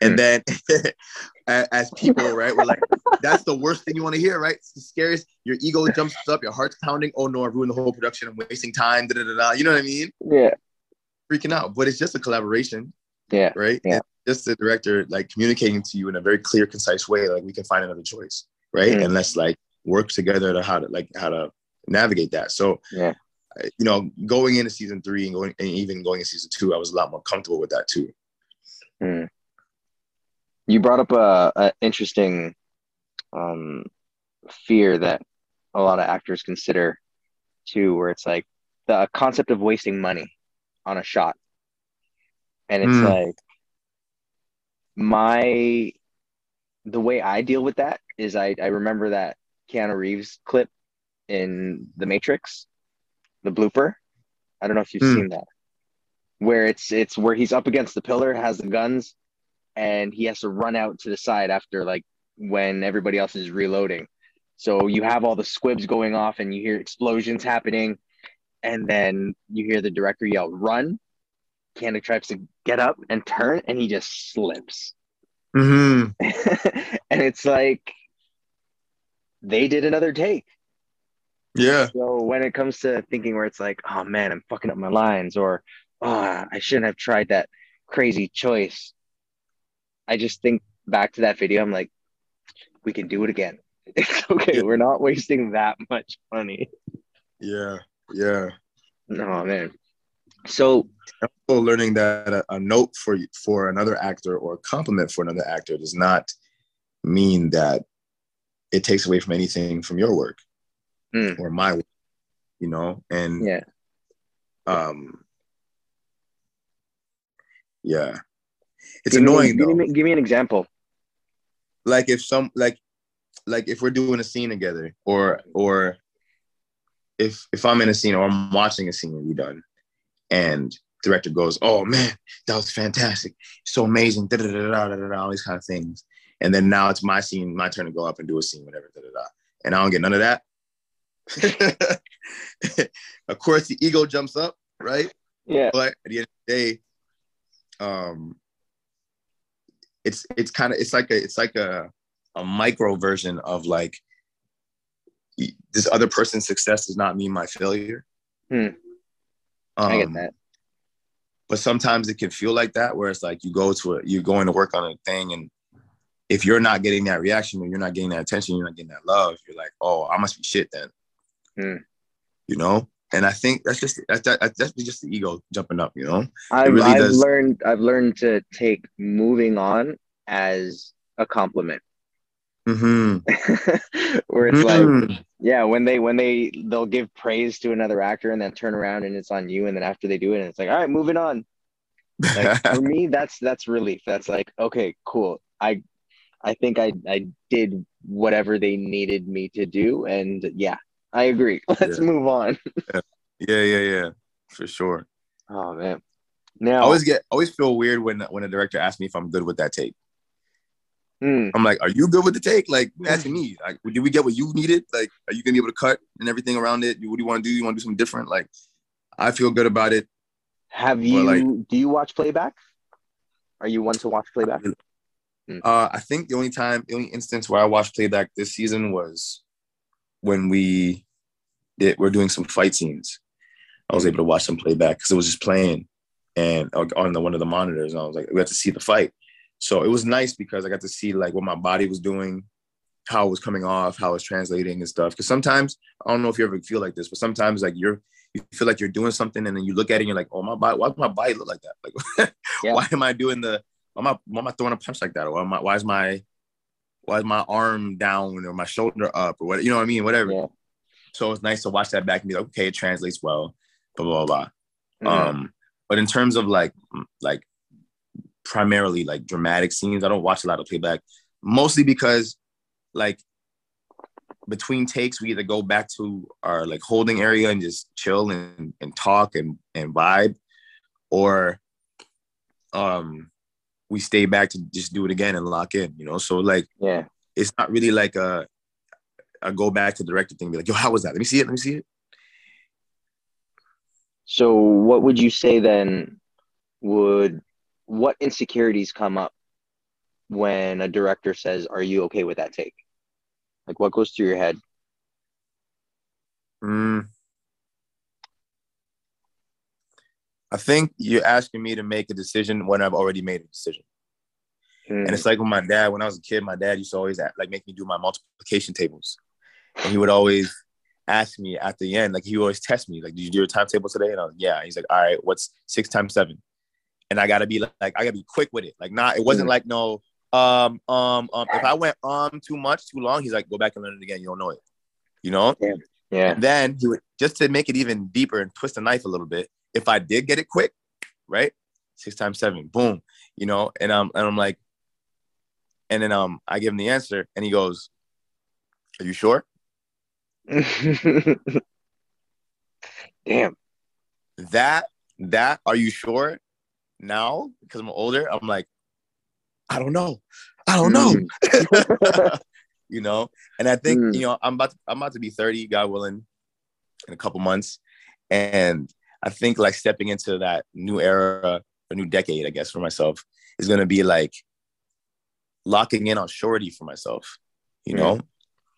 And then as people, right, we're like, that's the worst thing you want to hear, right? It's the scariest. Your ego jumps up, your heart's pounding. Oh no, I ruined the whole production. I'm wasting time. Da, da, da, da. You know what I mean? Yeah. Freaking out. But it's just a collaboration Yeah. right? Yeah. It's just the director like communicating to you in a very clear, concise way, like we can find another choice, right? Mm. And let's like work together to how to like how to navigate that. So Yeah. you know, going into season three and going and even going into season two, I was a lot more comfortable with that too. Hmm. You brought up a, a interesting um, fear that a lot of actors consider too, where it's like the concept of wasting money on a shot, and it's Hmm. like my the way I deal with that is I I remember that Keanu Reeves clip in The Matrix, the blooper. I don't know if you've Hmm. seen that, where it's it's where he's up against the pillar, has the guns, and he has to run out to the side after like when everybody else is reloading. So you have all the squibs going off, and you hear explosions happening, and then you hear the director yell, "Run!" Keanu tries to get up and turn, and he just slips. Mm-hmm. and it's like they did another take. Yeah. So when it comes to thinking where it's like, oh man, I'm fucking up my lines, or oh, I shouldn't have tried that crazy choice. I just think back to that video. I'm like, we can do it again. It's okay. Yeah. We're not wasting that much money. Yeah. Yeah. No man. So Also learning that a, a note for for another actor or a compliment for another actor does not mean that it takes away from anything from your work Mm. or my work, you know, and yeah, um yeah. It's Give me- annoying give though. me, give me an example. like if some like like if we're doing a scene together or or if if I'm in a scene or I'm watching a scene we done and director goes, Oh man, that was fantastic. So amazing, da da da da da da da all these kind of things. And then now it's my scene, my turn to go up and do a scene, whatever, da da da. And I don't get none of that. of course the ego jumps up, right? Yeah, but at the end of the day, um, it's it's kind of it's like a it's like a a micro version of like this other person's success does not mean my failure. Hmm. Um, I get that. But sometimes it can feel like that, where it's like you go to a you're going to work on a thing, and if you're not getting that reaction or you're not getting that attention, you're not getting that love, you're like, oh, I must be shit then. Hmm. You know. And I think that's just that's that, that's just the ego jumping up, you know. I've, really I've learned I've learned to take moving on as a compliment. Mm-hmm. Where it's like Mm. Yeah, when they when they they'll give praise to another actor and then turn around and it's on you, and then after they do it, and it's like, all right, moving on. Like for me, that's that's relief. That's like, okay, cool. I I think I I did whatever they needed me to do, and yeah, I agree. Let's Yeah. move on. yeah, yeah, yeah, for sure. Oh man. Now I always get always feel weird when when a director asks me if I'm good with that take. hmm, I'm like, are you good with the take? Like asking me, like, did we get what you needed? Like, are you gonna be able to cut and everything around it? What do you want to do? You want to do something different? Like, I feel good about it. have you? Like- do you watch playback? Are you one to watch playback? Uh, I think the only time, the only instance where I watched playback this season was when we did, we're doing some fight scenes. I was able to watch some playback because it was just playing and uh, on the one of the monitors. And I was like, we got to see the fight. So it was nice because I got to see like what my body was doing, how it was coming off, how it was translating and stuff. Because sometimes I don't know if you ever feel like this, but sometimes like you're you feel like you're doing something and then you look at it and you're like, oh my body, why does my body look like that? Like, Yeah. why am I doing the why am I why am I throwing a punch like that? Or why, am I, why is my why is my arm down or my shoulder up or what? You know what I mean? Whatever. Yeah. So it's nice to watch that back and be like, okay, it translates well. Blah blah blah. Um, but in terms of like like primarily like dramatic scenes, I don't watch a lot of playback, mostly because like between takes, we either go back to our like holding area and just chill and, and talk and, and vibe, or um we stay back to just do it again and lock in, you know. So like yeah. it's not really like a a go back to the director thing, be like, yo, how was that? Let me see it, let me see it. So, what would you say then? Would what insecurities come up when a director says, "Are you okay with that take?" Like, what goes through your head? Mm. I think you're asking me to make a decision when I've already made a decision. Hmm, And it's like with my dad, when I was a kid, my dad used to always act, like make me do my multiplication tables. And he would always ask me at the end, like he always test me, like, did you do your timetable today? And I was, yeah. He's like, all right, what's six times seven? And I gotta be like, I gotta be quick with it. Like, not, it wasn't mm-hmm. like no, um, um, um. If I went um too much, too long, he's like, go back and learn it again. You don't know it, you know. Yeah. Yeah. Then he would just to make it even deeper and twist the knife a little bit. If I did get it quick, right, six times seven, boom, you know. And um, and I'm like, and then um, I give him the answer, and he goes, "Are you sure?" Damn. That that are you sure? Now because I'm older, I'm like, I don't know. I don't know. Mm. you know, and I think mm. you know I'm about to, I'm about to be 30, God willing, in a couple months, and I think like stepping into that new era, a new decade, I guess, for myself is going to be like locking in on surety for myself. You know, mm.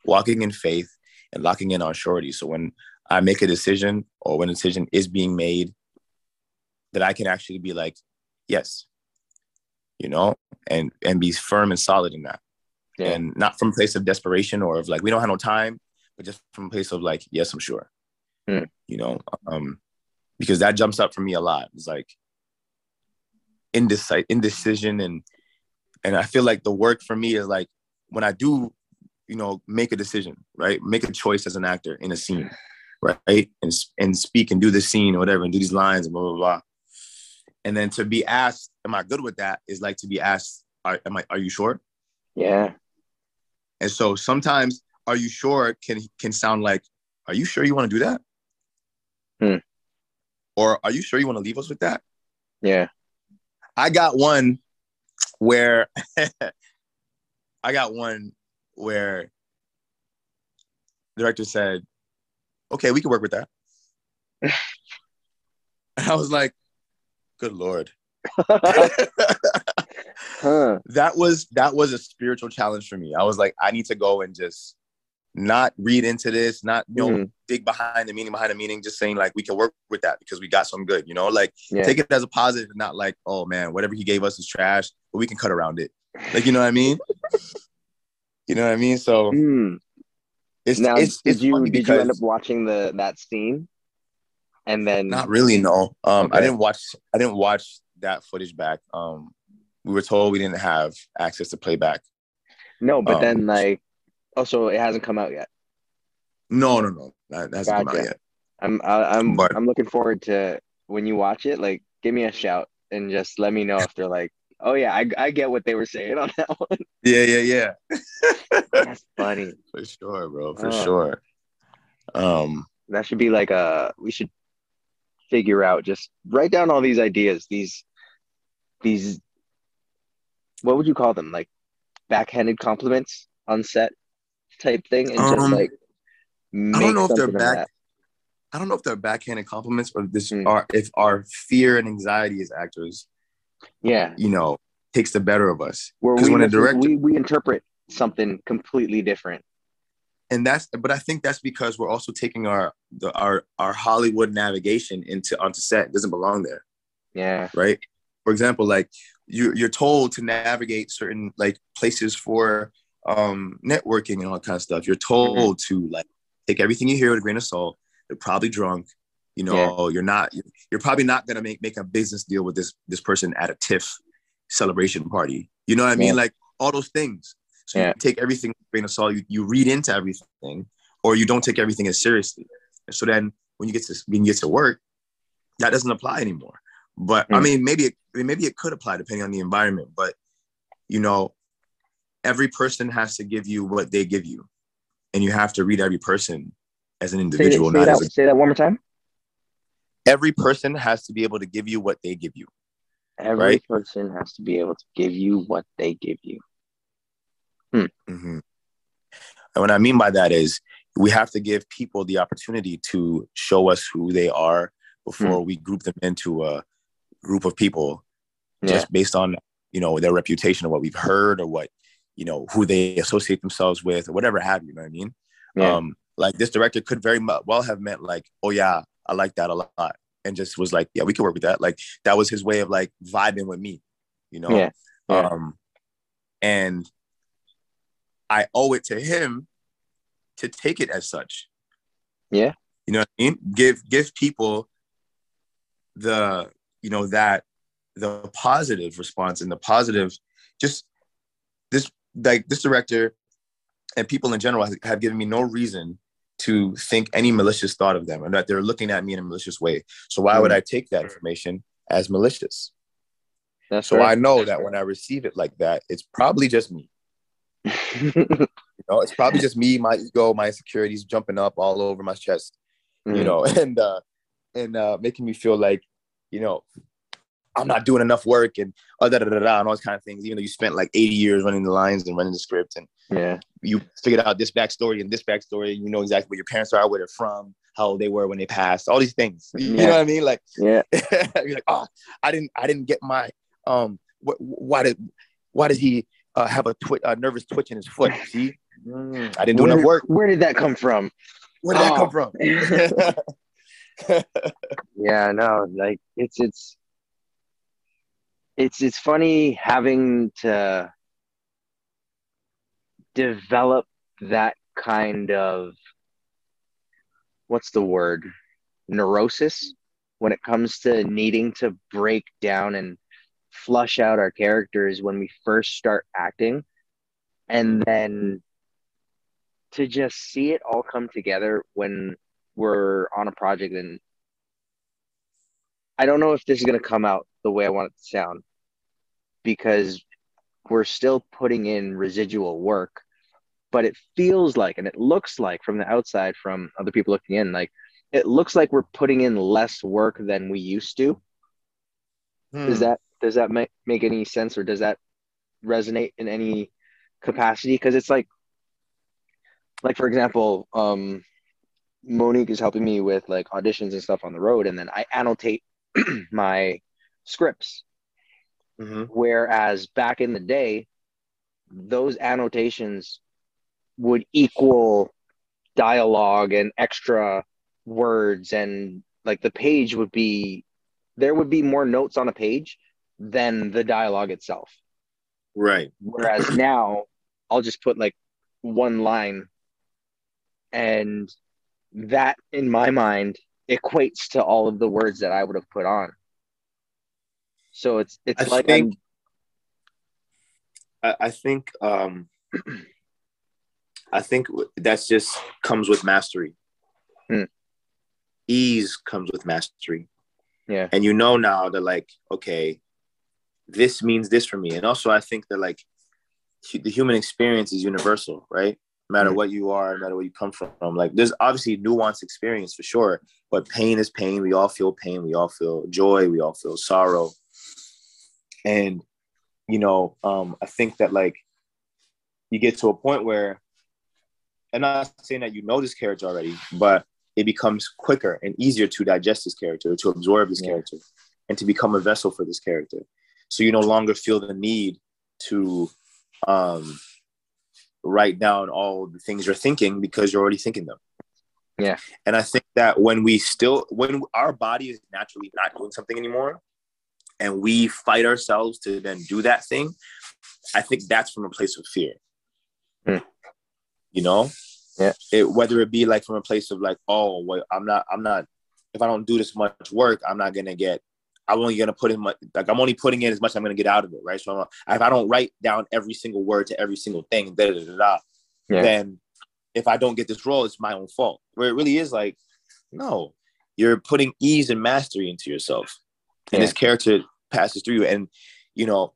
walking in faith and locking in on surety. So when I make a decision or when a decision is being made, that I can actually be like, yes, you know, and and be firm and solid in that. Yeah. And not from a place of desperation or of like we don't have no time, but just from a place of like, yes, I'm sure. Mm. You know, um, because that jumps up for me a lot. It's like indecision and and I feel like the work for me is like when I do you know, make a decision, right? Make a choice as an actor in a scene, right? And and speak and do the scene or whatever, and do these lines and blah blah blah. And then to be asked, "Am I good with that?" is like to be asked, "Are am I? Are you sure?" Yeah. And so sometimes, "Are you sure?" can can sound like, "Are you sure you want to do that?" Hmm. Or are you sure you want to leave us with that? Yeah. I got one where I got one where the director said, "Okay, we can work with that." and I was like, "Good lord." huh. That was that was a spiritual challenge for me. I was like, I need to go and just not read into this, not you know, mm. dig behind the meaning behind the meaning, just saying like we can work with that because we got some good, you know, like yeah. take it as a positive, not like, oh man, whatever he gave us is trash, but we can cut around it. Like, you know what I mean? You know what I mean? So mm. it's now it's, did it's you did you end up watching the that scene? And then not really, no. Um okay. I didn't watch I didn't watch that footage back. Um we were told we didn't have access to playback. No, but um, then like oh so it hasn't come out yet. No, no, no. That hasn't gotcha. come out yet. I'm I, I'm but, I'm looking forward to when you watch it, like give me a shout and just let me know if they're like Oh yeah, I, I get what they were saying on that one. Yeah, yeah, yeah. That's funny. For sure, bro. For oh. sure. Um that should be like a we should figure out just write down all these ideas, these these what would you call them? Like backhanded compliments on set type thing and um, just like I don't know if they're back I don't know if they're backhanded compliments or this mm. are if our fear and anxiety as actors yeah. you know takes the better of us. Because when a director we, we interpret something completely different. And that's but i think that's because we're also taking our the, our our hollywood navigation into onto set. It doesn't belong there. Yeah. Right? For example like you you're told to navigate certain like places for um networking and all that kind of stuff you're told mm-hmm. to like take everything you hear with a grain of salt they're probably drunk you know, yeah. you're not you're probably not gonna make make a business deal with this this person at a TIFF celebration party. You know what I mean? Yeah. Like all those things. So yeah. you take everything with a grain of salt, you, you read into everything, or you don't take everything as seriously. And so then when you get to when you get to work, that doesn't apply anymore. But mm. I mean, maybe it, maybe it could apply depending on the environment. But you know, every person has to give you what they give you, and you have to read every person as an individual. Say, say, that, a, say that one more time every person has to be able to give you what they give you. Every right? person has to be able to give you what they give you. Hmm. Mm-hmm. And what I mean by that is we have to give people the opportunity to show us who they are before hmm. we group them into a group of people just based on you know their reputation or what we've heard or what you know who they associate themselves with or whatever have you, you know what I mean? Yeah. Um, like this director could very well have meant like, oh yeah, I like that a lot. And just was like, yeah, we can work with that. Like that was his way of like vibing with me, you know? Yeah. yeah. Um, and I owe it to him to take it as such. Yeah. You know what I mean? Give give people the you know that the positive response and the positive just this like this director and people in general have given me no reason to think any malicious thought of them and that they're looking at me in a malicious way. So why would I take that information as malicious? That's So right. I know that when I receive it like that, it's probably just me. You know, it's probably just me, my ego, my insecurities jumping up all over my chest, you Mm. know, and uh and uh making me feel like, you know, I'm not doing enough work and uh, da, da, da, da, and all those kind of things, even though you spent like 80 years running the lines and running the script and yeah. you figured out this backstory and this backstory, you know exactly where your parents are, where they're from, how old they were when they passed, all these things. You Yeah. know what I mean? Like Yeah. you're like, oh, I didn't, I didn't get my, um, wh- why did, why did he uh, have a, twi- a nervous twitch in his foot? See, Mm, I didn't do where, enough work. Where did that come from? Where did that Oh. come from? Yeah, no, like it's it's it's it's funny having to develop that kind of what's the word? Neurosis when it comes to needing to break down and flush out our characters when we first start acting. And then to just see it all come together when we're on a project and I don't know if this is going to come out the way I want it to sound because we're still putting in residual work, but it feels like and it looks like from the outside, from other people looking in, like it looks like we're putting in less work than we used to. Does Hmm. that does that make, make any sense or does that resonate in any capacity? Because it's like, like for example, um, Monique is helping me with like auditions and stuff on the road, and then I annotate my scripts. Mhm. Whereas back in the day, those annotations would equal dialogue and extra words, and like the page would be there would be more notes on a page than the dialogue itself. Right. Whereas now, I'll just put like one line, and that in my mind equates to all of the words that I would have put on. So it's it's I like think- I, I think, um, I think that's just comes with mastery. Hmm. Ease comes with mastery. Yeah. and you know now that like okay this means this for me and also i think that like the human experience is universal right no matter what you are no matter where you come from like there's obviously nuanced experience for sure but pain is pain. We all feel pain. We all feel joy. We all feel sorrow. And you know um i think that like you get to a point where and i'm not saying that you know this character already but it becomes quicker and easier to digest this character, to absorb this Yeah. character, and to become a vessel for this character. So you no longer feel the need to um, write down all the things you're thinking because you're already thinking them. Yeah. And I think that when we still, when our body is naturally not doing something anymore, and we fight ourselves to then do that thing, I think that's from a place of fear. Hmm. You know, Yeah. it, whether it be like from a place of like, oh, well, I'm not, I'm not. If I don't do this much work, I'm not gonna get. I'm only gonna put in my like I'm only putting in as much I'm gonna get out of it, right? So I'm, if I don't write down every single word to every single thing, da da da da, Yeah. then if I don't get this role, it's my own fault. Where it really is like, no, you're putting ease and mastery into yourself, and Yeah. this character passes through you, and you know,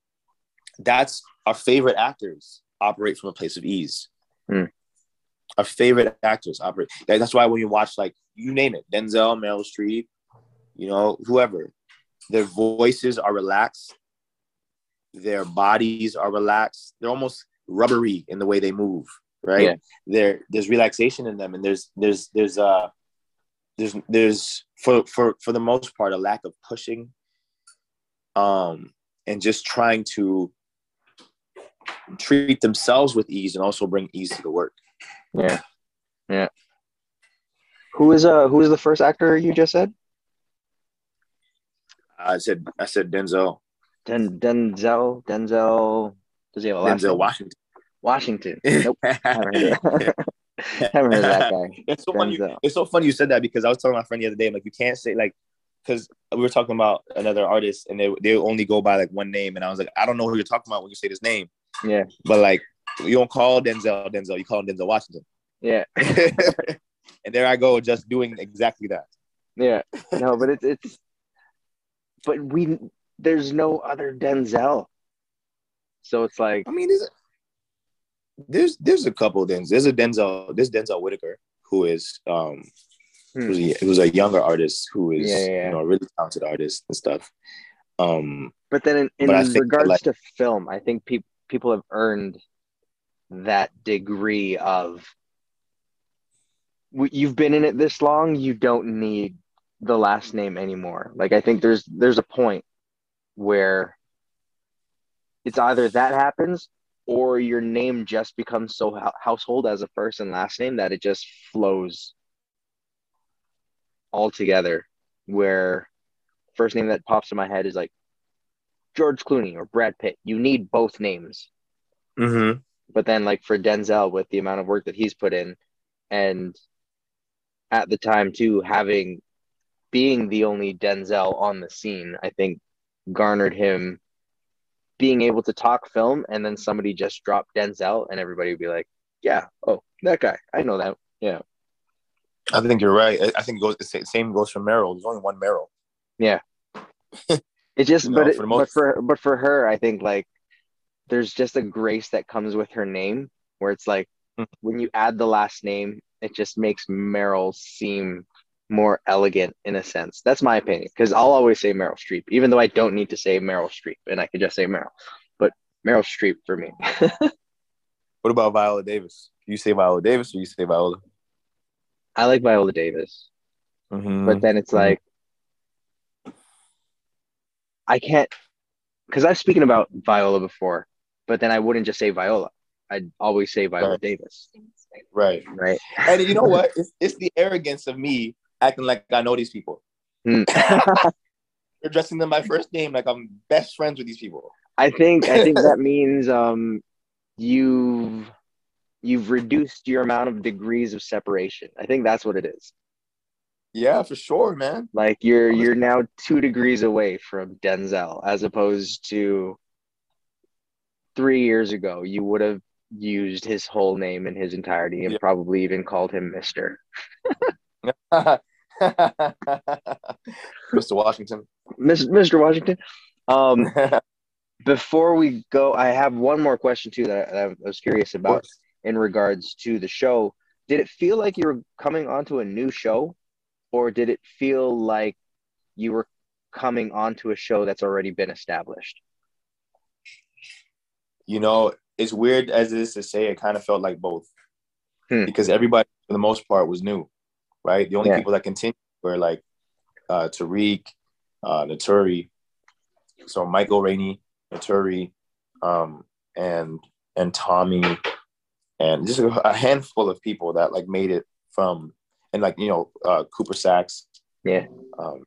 that's our favorite actors operate from a place of ease. Hmm. Our favorite actors operate. That's why when you watch like you name it, Denzel, Meryl Streep, you know, whoever, their voices are relaxed, their bodies are relaxed. They're almost rubbery in the way they move, right? Yeah. There, there's relaxation in them, and there's there's there's uh there's there's for for for the most part a lack of pushing, um, and just trying to treat themselves with ease and also bring ease to the work. Yeah. Yeah. Who is uh who is the first actor you just said? I said I said Denzel Den Denzel Denzel does he have a last Denzel name? Washington. Washington. Nope. haven't heard of that. haven't heard of that guy. It's so funny. Denzel. It's so funny you said that because I was telling my friend the other day, I'm like, you can't say like, because we were talking about another artist and they they only go by like one name, and I was like, I don't know who you're talking about when you say this name, Yeah, but like, you don't call Denzel Denzel, you call him Denzel Washington, yeah, and there I go, just doing exactly that. yeah. No, but it's it's. But we there's no other Denzel, so it's like I mean, there's there's, there's a couple of Denzel. There's a Denzel. There's Denzel Whitaker who is um Hmm. who's a, who's a younger artist who is Yeah, yeah, yeah. you know a really talented artist and stuff. Um, But then, in, in But I think that, regards like- to film, I think people people have earned that degree of you've been in it this long, you don't need the last name anymore. Like I think there's there's a point where it's either that happens or your name just becomes so household as a first and last name that it just flows all together. Where first name that pops in my head is like George Clooney or Brad Pitt. You need both names. mhm. But then, like for Denzel, with the amount of work that he's put in, and at the time too, having being the only Denzel on the scene, I think garnered him being able to talk film, and then somebody just dropped Denzel, and everybody would be like, "Yeah, oh, that guy, I know that." Yeah, I think you're right. I- think it goes the same goes for Meryl. There's only one Meryl. Yeah. It just, You know, but it, for the but for but for her, I think like there's just a grace that comes with her name, where it's like Mm. when you add the last name, it just makes Meryl seem more elegant in a sense. That's my opinion. Because I'll always say Meryl Streep, even though I don't need to say Meryl Streep, and I could just say Meryl. But Meryl Streep for me. What about Viola Davis? You say Viola Davis or you say Viola? I like Viola Davis, Mhm. but then it's Mhm. like I can't because I've spoken about Viola before, but then I wouldn't just say Viola. I'd always say Viola Right. Davis, right. right? And you know what? It's, it's the arrogance of me acting like I know these people. Hmm. Addressing them by first name like I'm best friends with these people. I think I think that means um you've you've reduced your amount of degrees of separation. I think that's what it is. Yeah, for sure, man. Like you're you're now two degrees away from Denzel, as opposed to three years ago, you would have used his whole name in his entirety and Yeah. probably even called him Mister. Mr. Washington. Mr. Washington. Um, before we go, I have one more question too that I, that I was curious about in regards to the show. Did it feel like you were coming onto a new show, or did it feel like you were coming onto a show that's already been established? you know, it's weird as it is to say, it kind of felt like both. Hmm. Because everybody, for the most part, was new, right? The only Yeah. people that continued were like uh, Tariq, uh, Naturi, so Michael Rainey, Naturi, um, and and Tommy, and just a, handful of people that like made it from, and like you know, uh, Cooper Saxe, Yeah. um,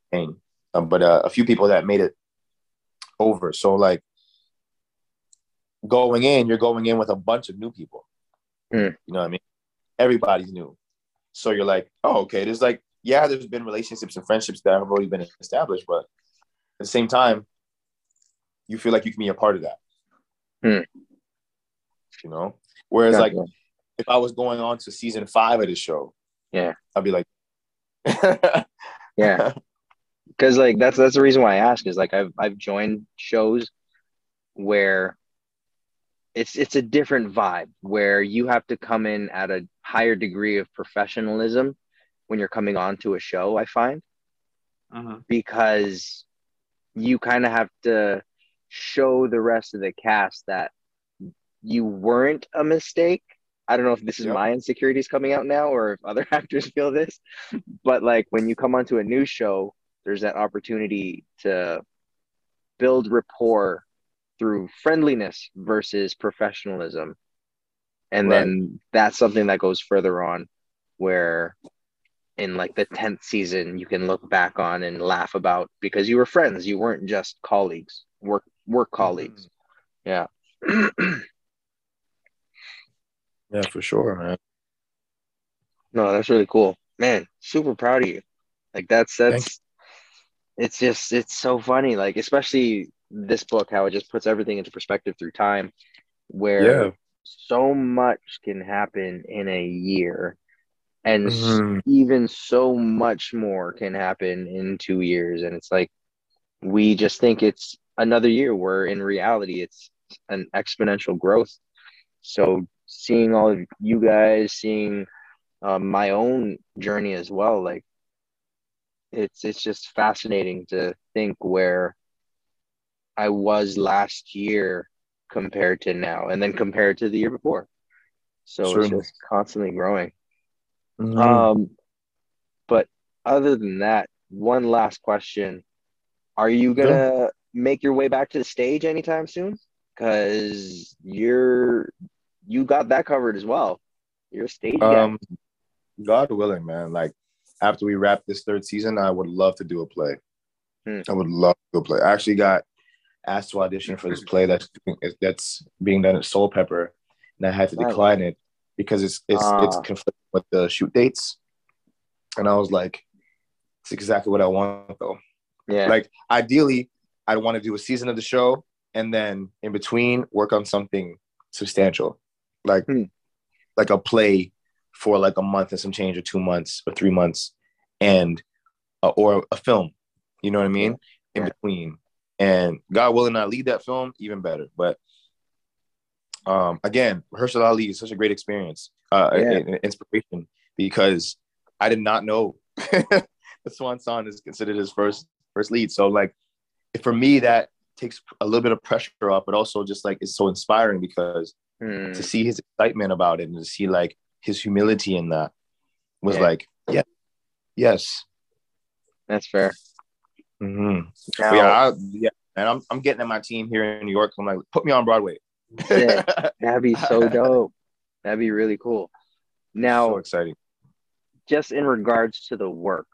um, but uh, a few people that made it over. So like going in, you're going in with a bunch of new people. Hmm. You know what I mean? Everybody's new. So you're like, oh, okay. There's like, yeah, there's been relationships and friendships that have already been established, but at the same time, you feel like you can be a part of that. Hmm. You know? Whereas like if I was going on to season five of the show, Yeah. I'd be like, yeah, because like that's that's the reason why I ask is like I've I've joined shows where it's it's a different vibe where you have to come in at a higher degree of professionalism when you're coming on to a show. I find Mhm. because you kind of have to show the rest of the cast that you weren't a mistake. I don't know if this is Yep. my insecurities coming out now or if other actors feel this, but like when you come onto a new show, there's that opportunity to build rapport through friendliness versus professionalism. And Right. then that's something that goes further on where in like the 10th season you can look back on and laugh about because you were friends you weren't just colleagues work work mm-hmm. colleagues yeah Yeah, for sure, man. No, that's really cool. Man, super proud of you. Like that's that's it's just it's so funny. Like especially this book, how it just puts everything into perspective through time, where Yeah. So much can happen in a year, and Mhm. even so much more can happen in two years. And it's like we just think it's another year, where in reality it's an exponential growth. So seeing all of you guys, seeing um, my own journey as well, like it's it's just fascinating to think where I was last year compared to now, and then compared to the year before. So it's just constantly growing. Mhm. Um, but other than that, one last question: Are you gonna make your way back to the stage anytime soon? Because you're you got that covered as well. You're a stage guy. Um, God willing, man. Like after we wrap this third season, I would love to do a play. Hmm. I would love to do a play. I actually got asked to audition for this play that's that's being done at Soulpepper, and I had to decline it because it's it's it's Ah. conflicting with the shoot dates. And I was like, it's exactly what I want though. Yeah. Like ideally, I'd want to do a season of the show and then in between work on something substantial, like Hmm. like a play for like a month and some change, or two months, or three months, and uh, or a film. You know what I mean? In Yeah. between, and God willing, I lead that film even better. But um, again, Mahershala Ali is such a great experience, uh, Yeah. an- an inspiration because I did not know the Swan Song is considered his first first lead. So like, for me, that takes a little bit of pressure off, but also just like it's so inspiring because Hmm. to see his excitement about it and to see like his humility in that was Yeah. like, yeah, yes, That's fair. mm-hmm. Now, yeah, I, yeah. And I'm I'm getting at my team here in New York. I'm like, put me on Broadway. That'd be so dope. That'd be really cool. Now, so exciting. just in regards to the work,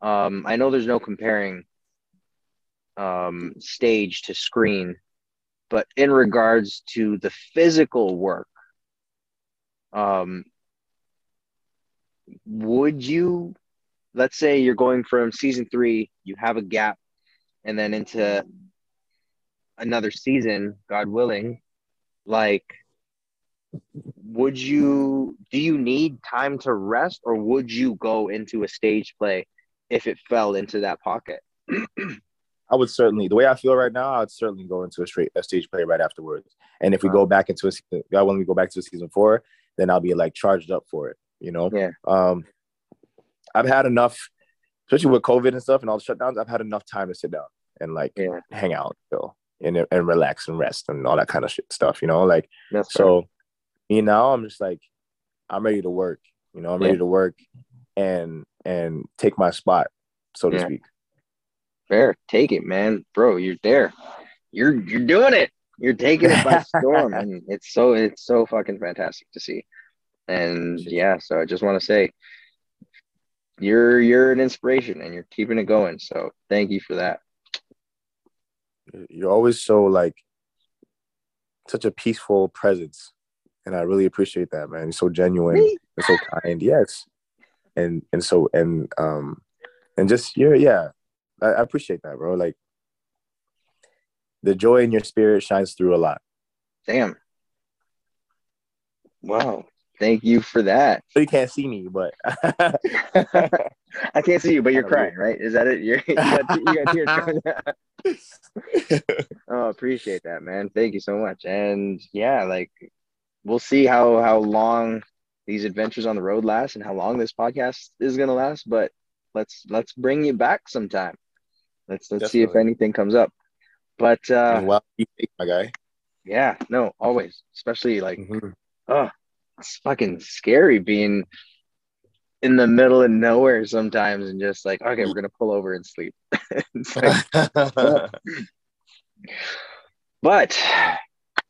um, I know there's no comparing um, stage to screen, but in regards to the physical work, um, would you, let's say you're going from season three, you have a gap, and then into another season, God willing, like would you do you need time to rest or would you go into a stage play if it fell into that pocket I would certainly, the way I feel right now, I would certainly go into a straight a stage play right afterwards. And if we go back into a season, God, when we go back to a season four, then I'll be like charged up for it. You know, Yeah. Um, I've had enough, especially with COVID and stuff and all the shutdowns. I've had enough time to sit down and like Yeah. hang out, so and and relax and rest and all that kind of shit stuff. You know, like that's so. Me now, I'm just like, I'm ready to work. You know, I'm ready Yeah. to work and and take my spot, so to speak. fair take it man bro you're there you're you're doing it you're taking it by storm and it's so it's so fucking fantastic to see and yeah so i just want to say you're you're an inspiration and you're keeping it going. So thank you for that. You're always so like such a peaceful presence. And i really appreciate that man. You're so genuine Me? and so kind. Yes. And and so and um and just you're yeah. I, I appreciate that bro. Like the joy in your spirit shines through a lot. Damn. Wow thank you for that so you can't see me but I can't see you, but you're crying, right? Is that it? You're, you, got, you got tears coming out. Oh, appreciate that, man. Thank you so much. And yeah, like we'll see how how long these adventures on the road last and how long this podcast is gonna last. But let's let's bring you back sometime. Let's let's see if anything comes up. But uh, well my guy yeah, no, always, especially like Mhm. oh, it's fucking scary being in the middle of nowhere sometimes and just like okay, we're gonna pull over and sleep. But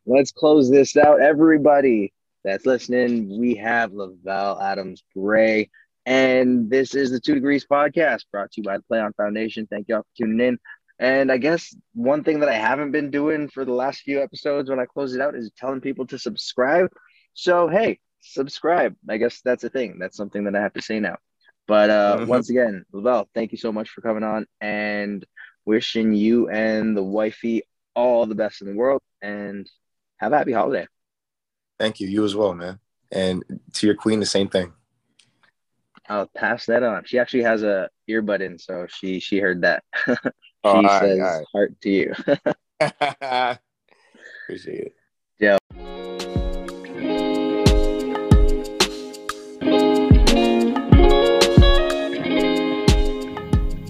let's close this out. Everybody that's listening, we have Lovell Adams Gray. And this is the Two Degrees Podcast brought to you by the Play On Foundation. Thank you all for tuning in. And I guess one thing that I haven't been doing for the last few episodes when I close it out is telling people to subscribe. So, hey, subscribe. I guess that's a thing. That's something that I have to say now. But uh, mm-hmm. once again, Lovell, thank you so much for coming on and wishing you and the wifey all the best in the world and have a happy holiday. Thank you. You as well, man. And to your queen, the same thing. I'll pass that on. She actually has a earbud in, so she she heard that. she oh, says right. heart to you. Appreciate it. Yeah.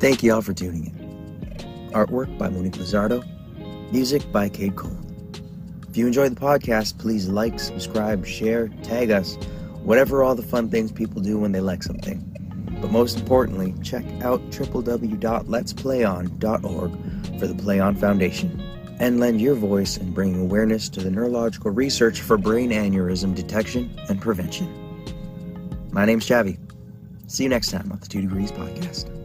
Thank you all for tuning in. Artwork by Monique Lizardo. Music by Kid Kold. If you enjoy the podcast, please like, subscribe, share, tag us, whatever all the fun things people do when they like something. But most importantly, check out www.letsplayon.org for the Play On Foundation and lend your voice in bringing awareness to the neurological research for brain aneurysm detection and prevention. My name's Chavi. See you next time on the Two Degrees Podcast.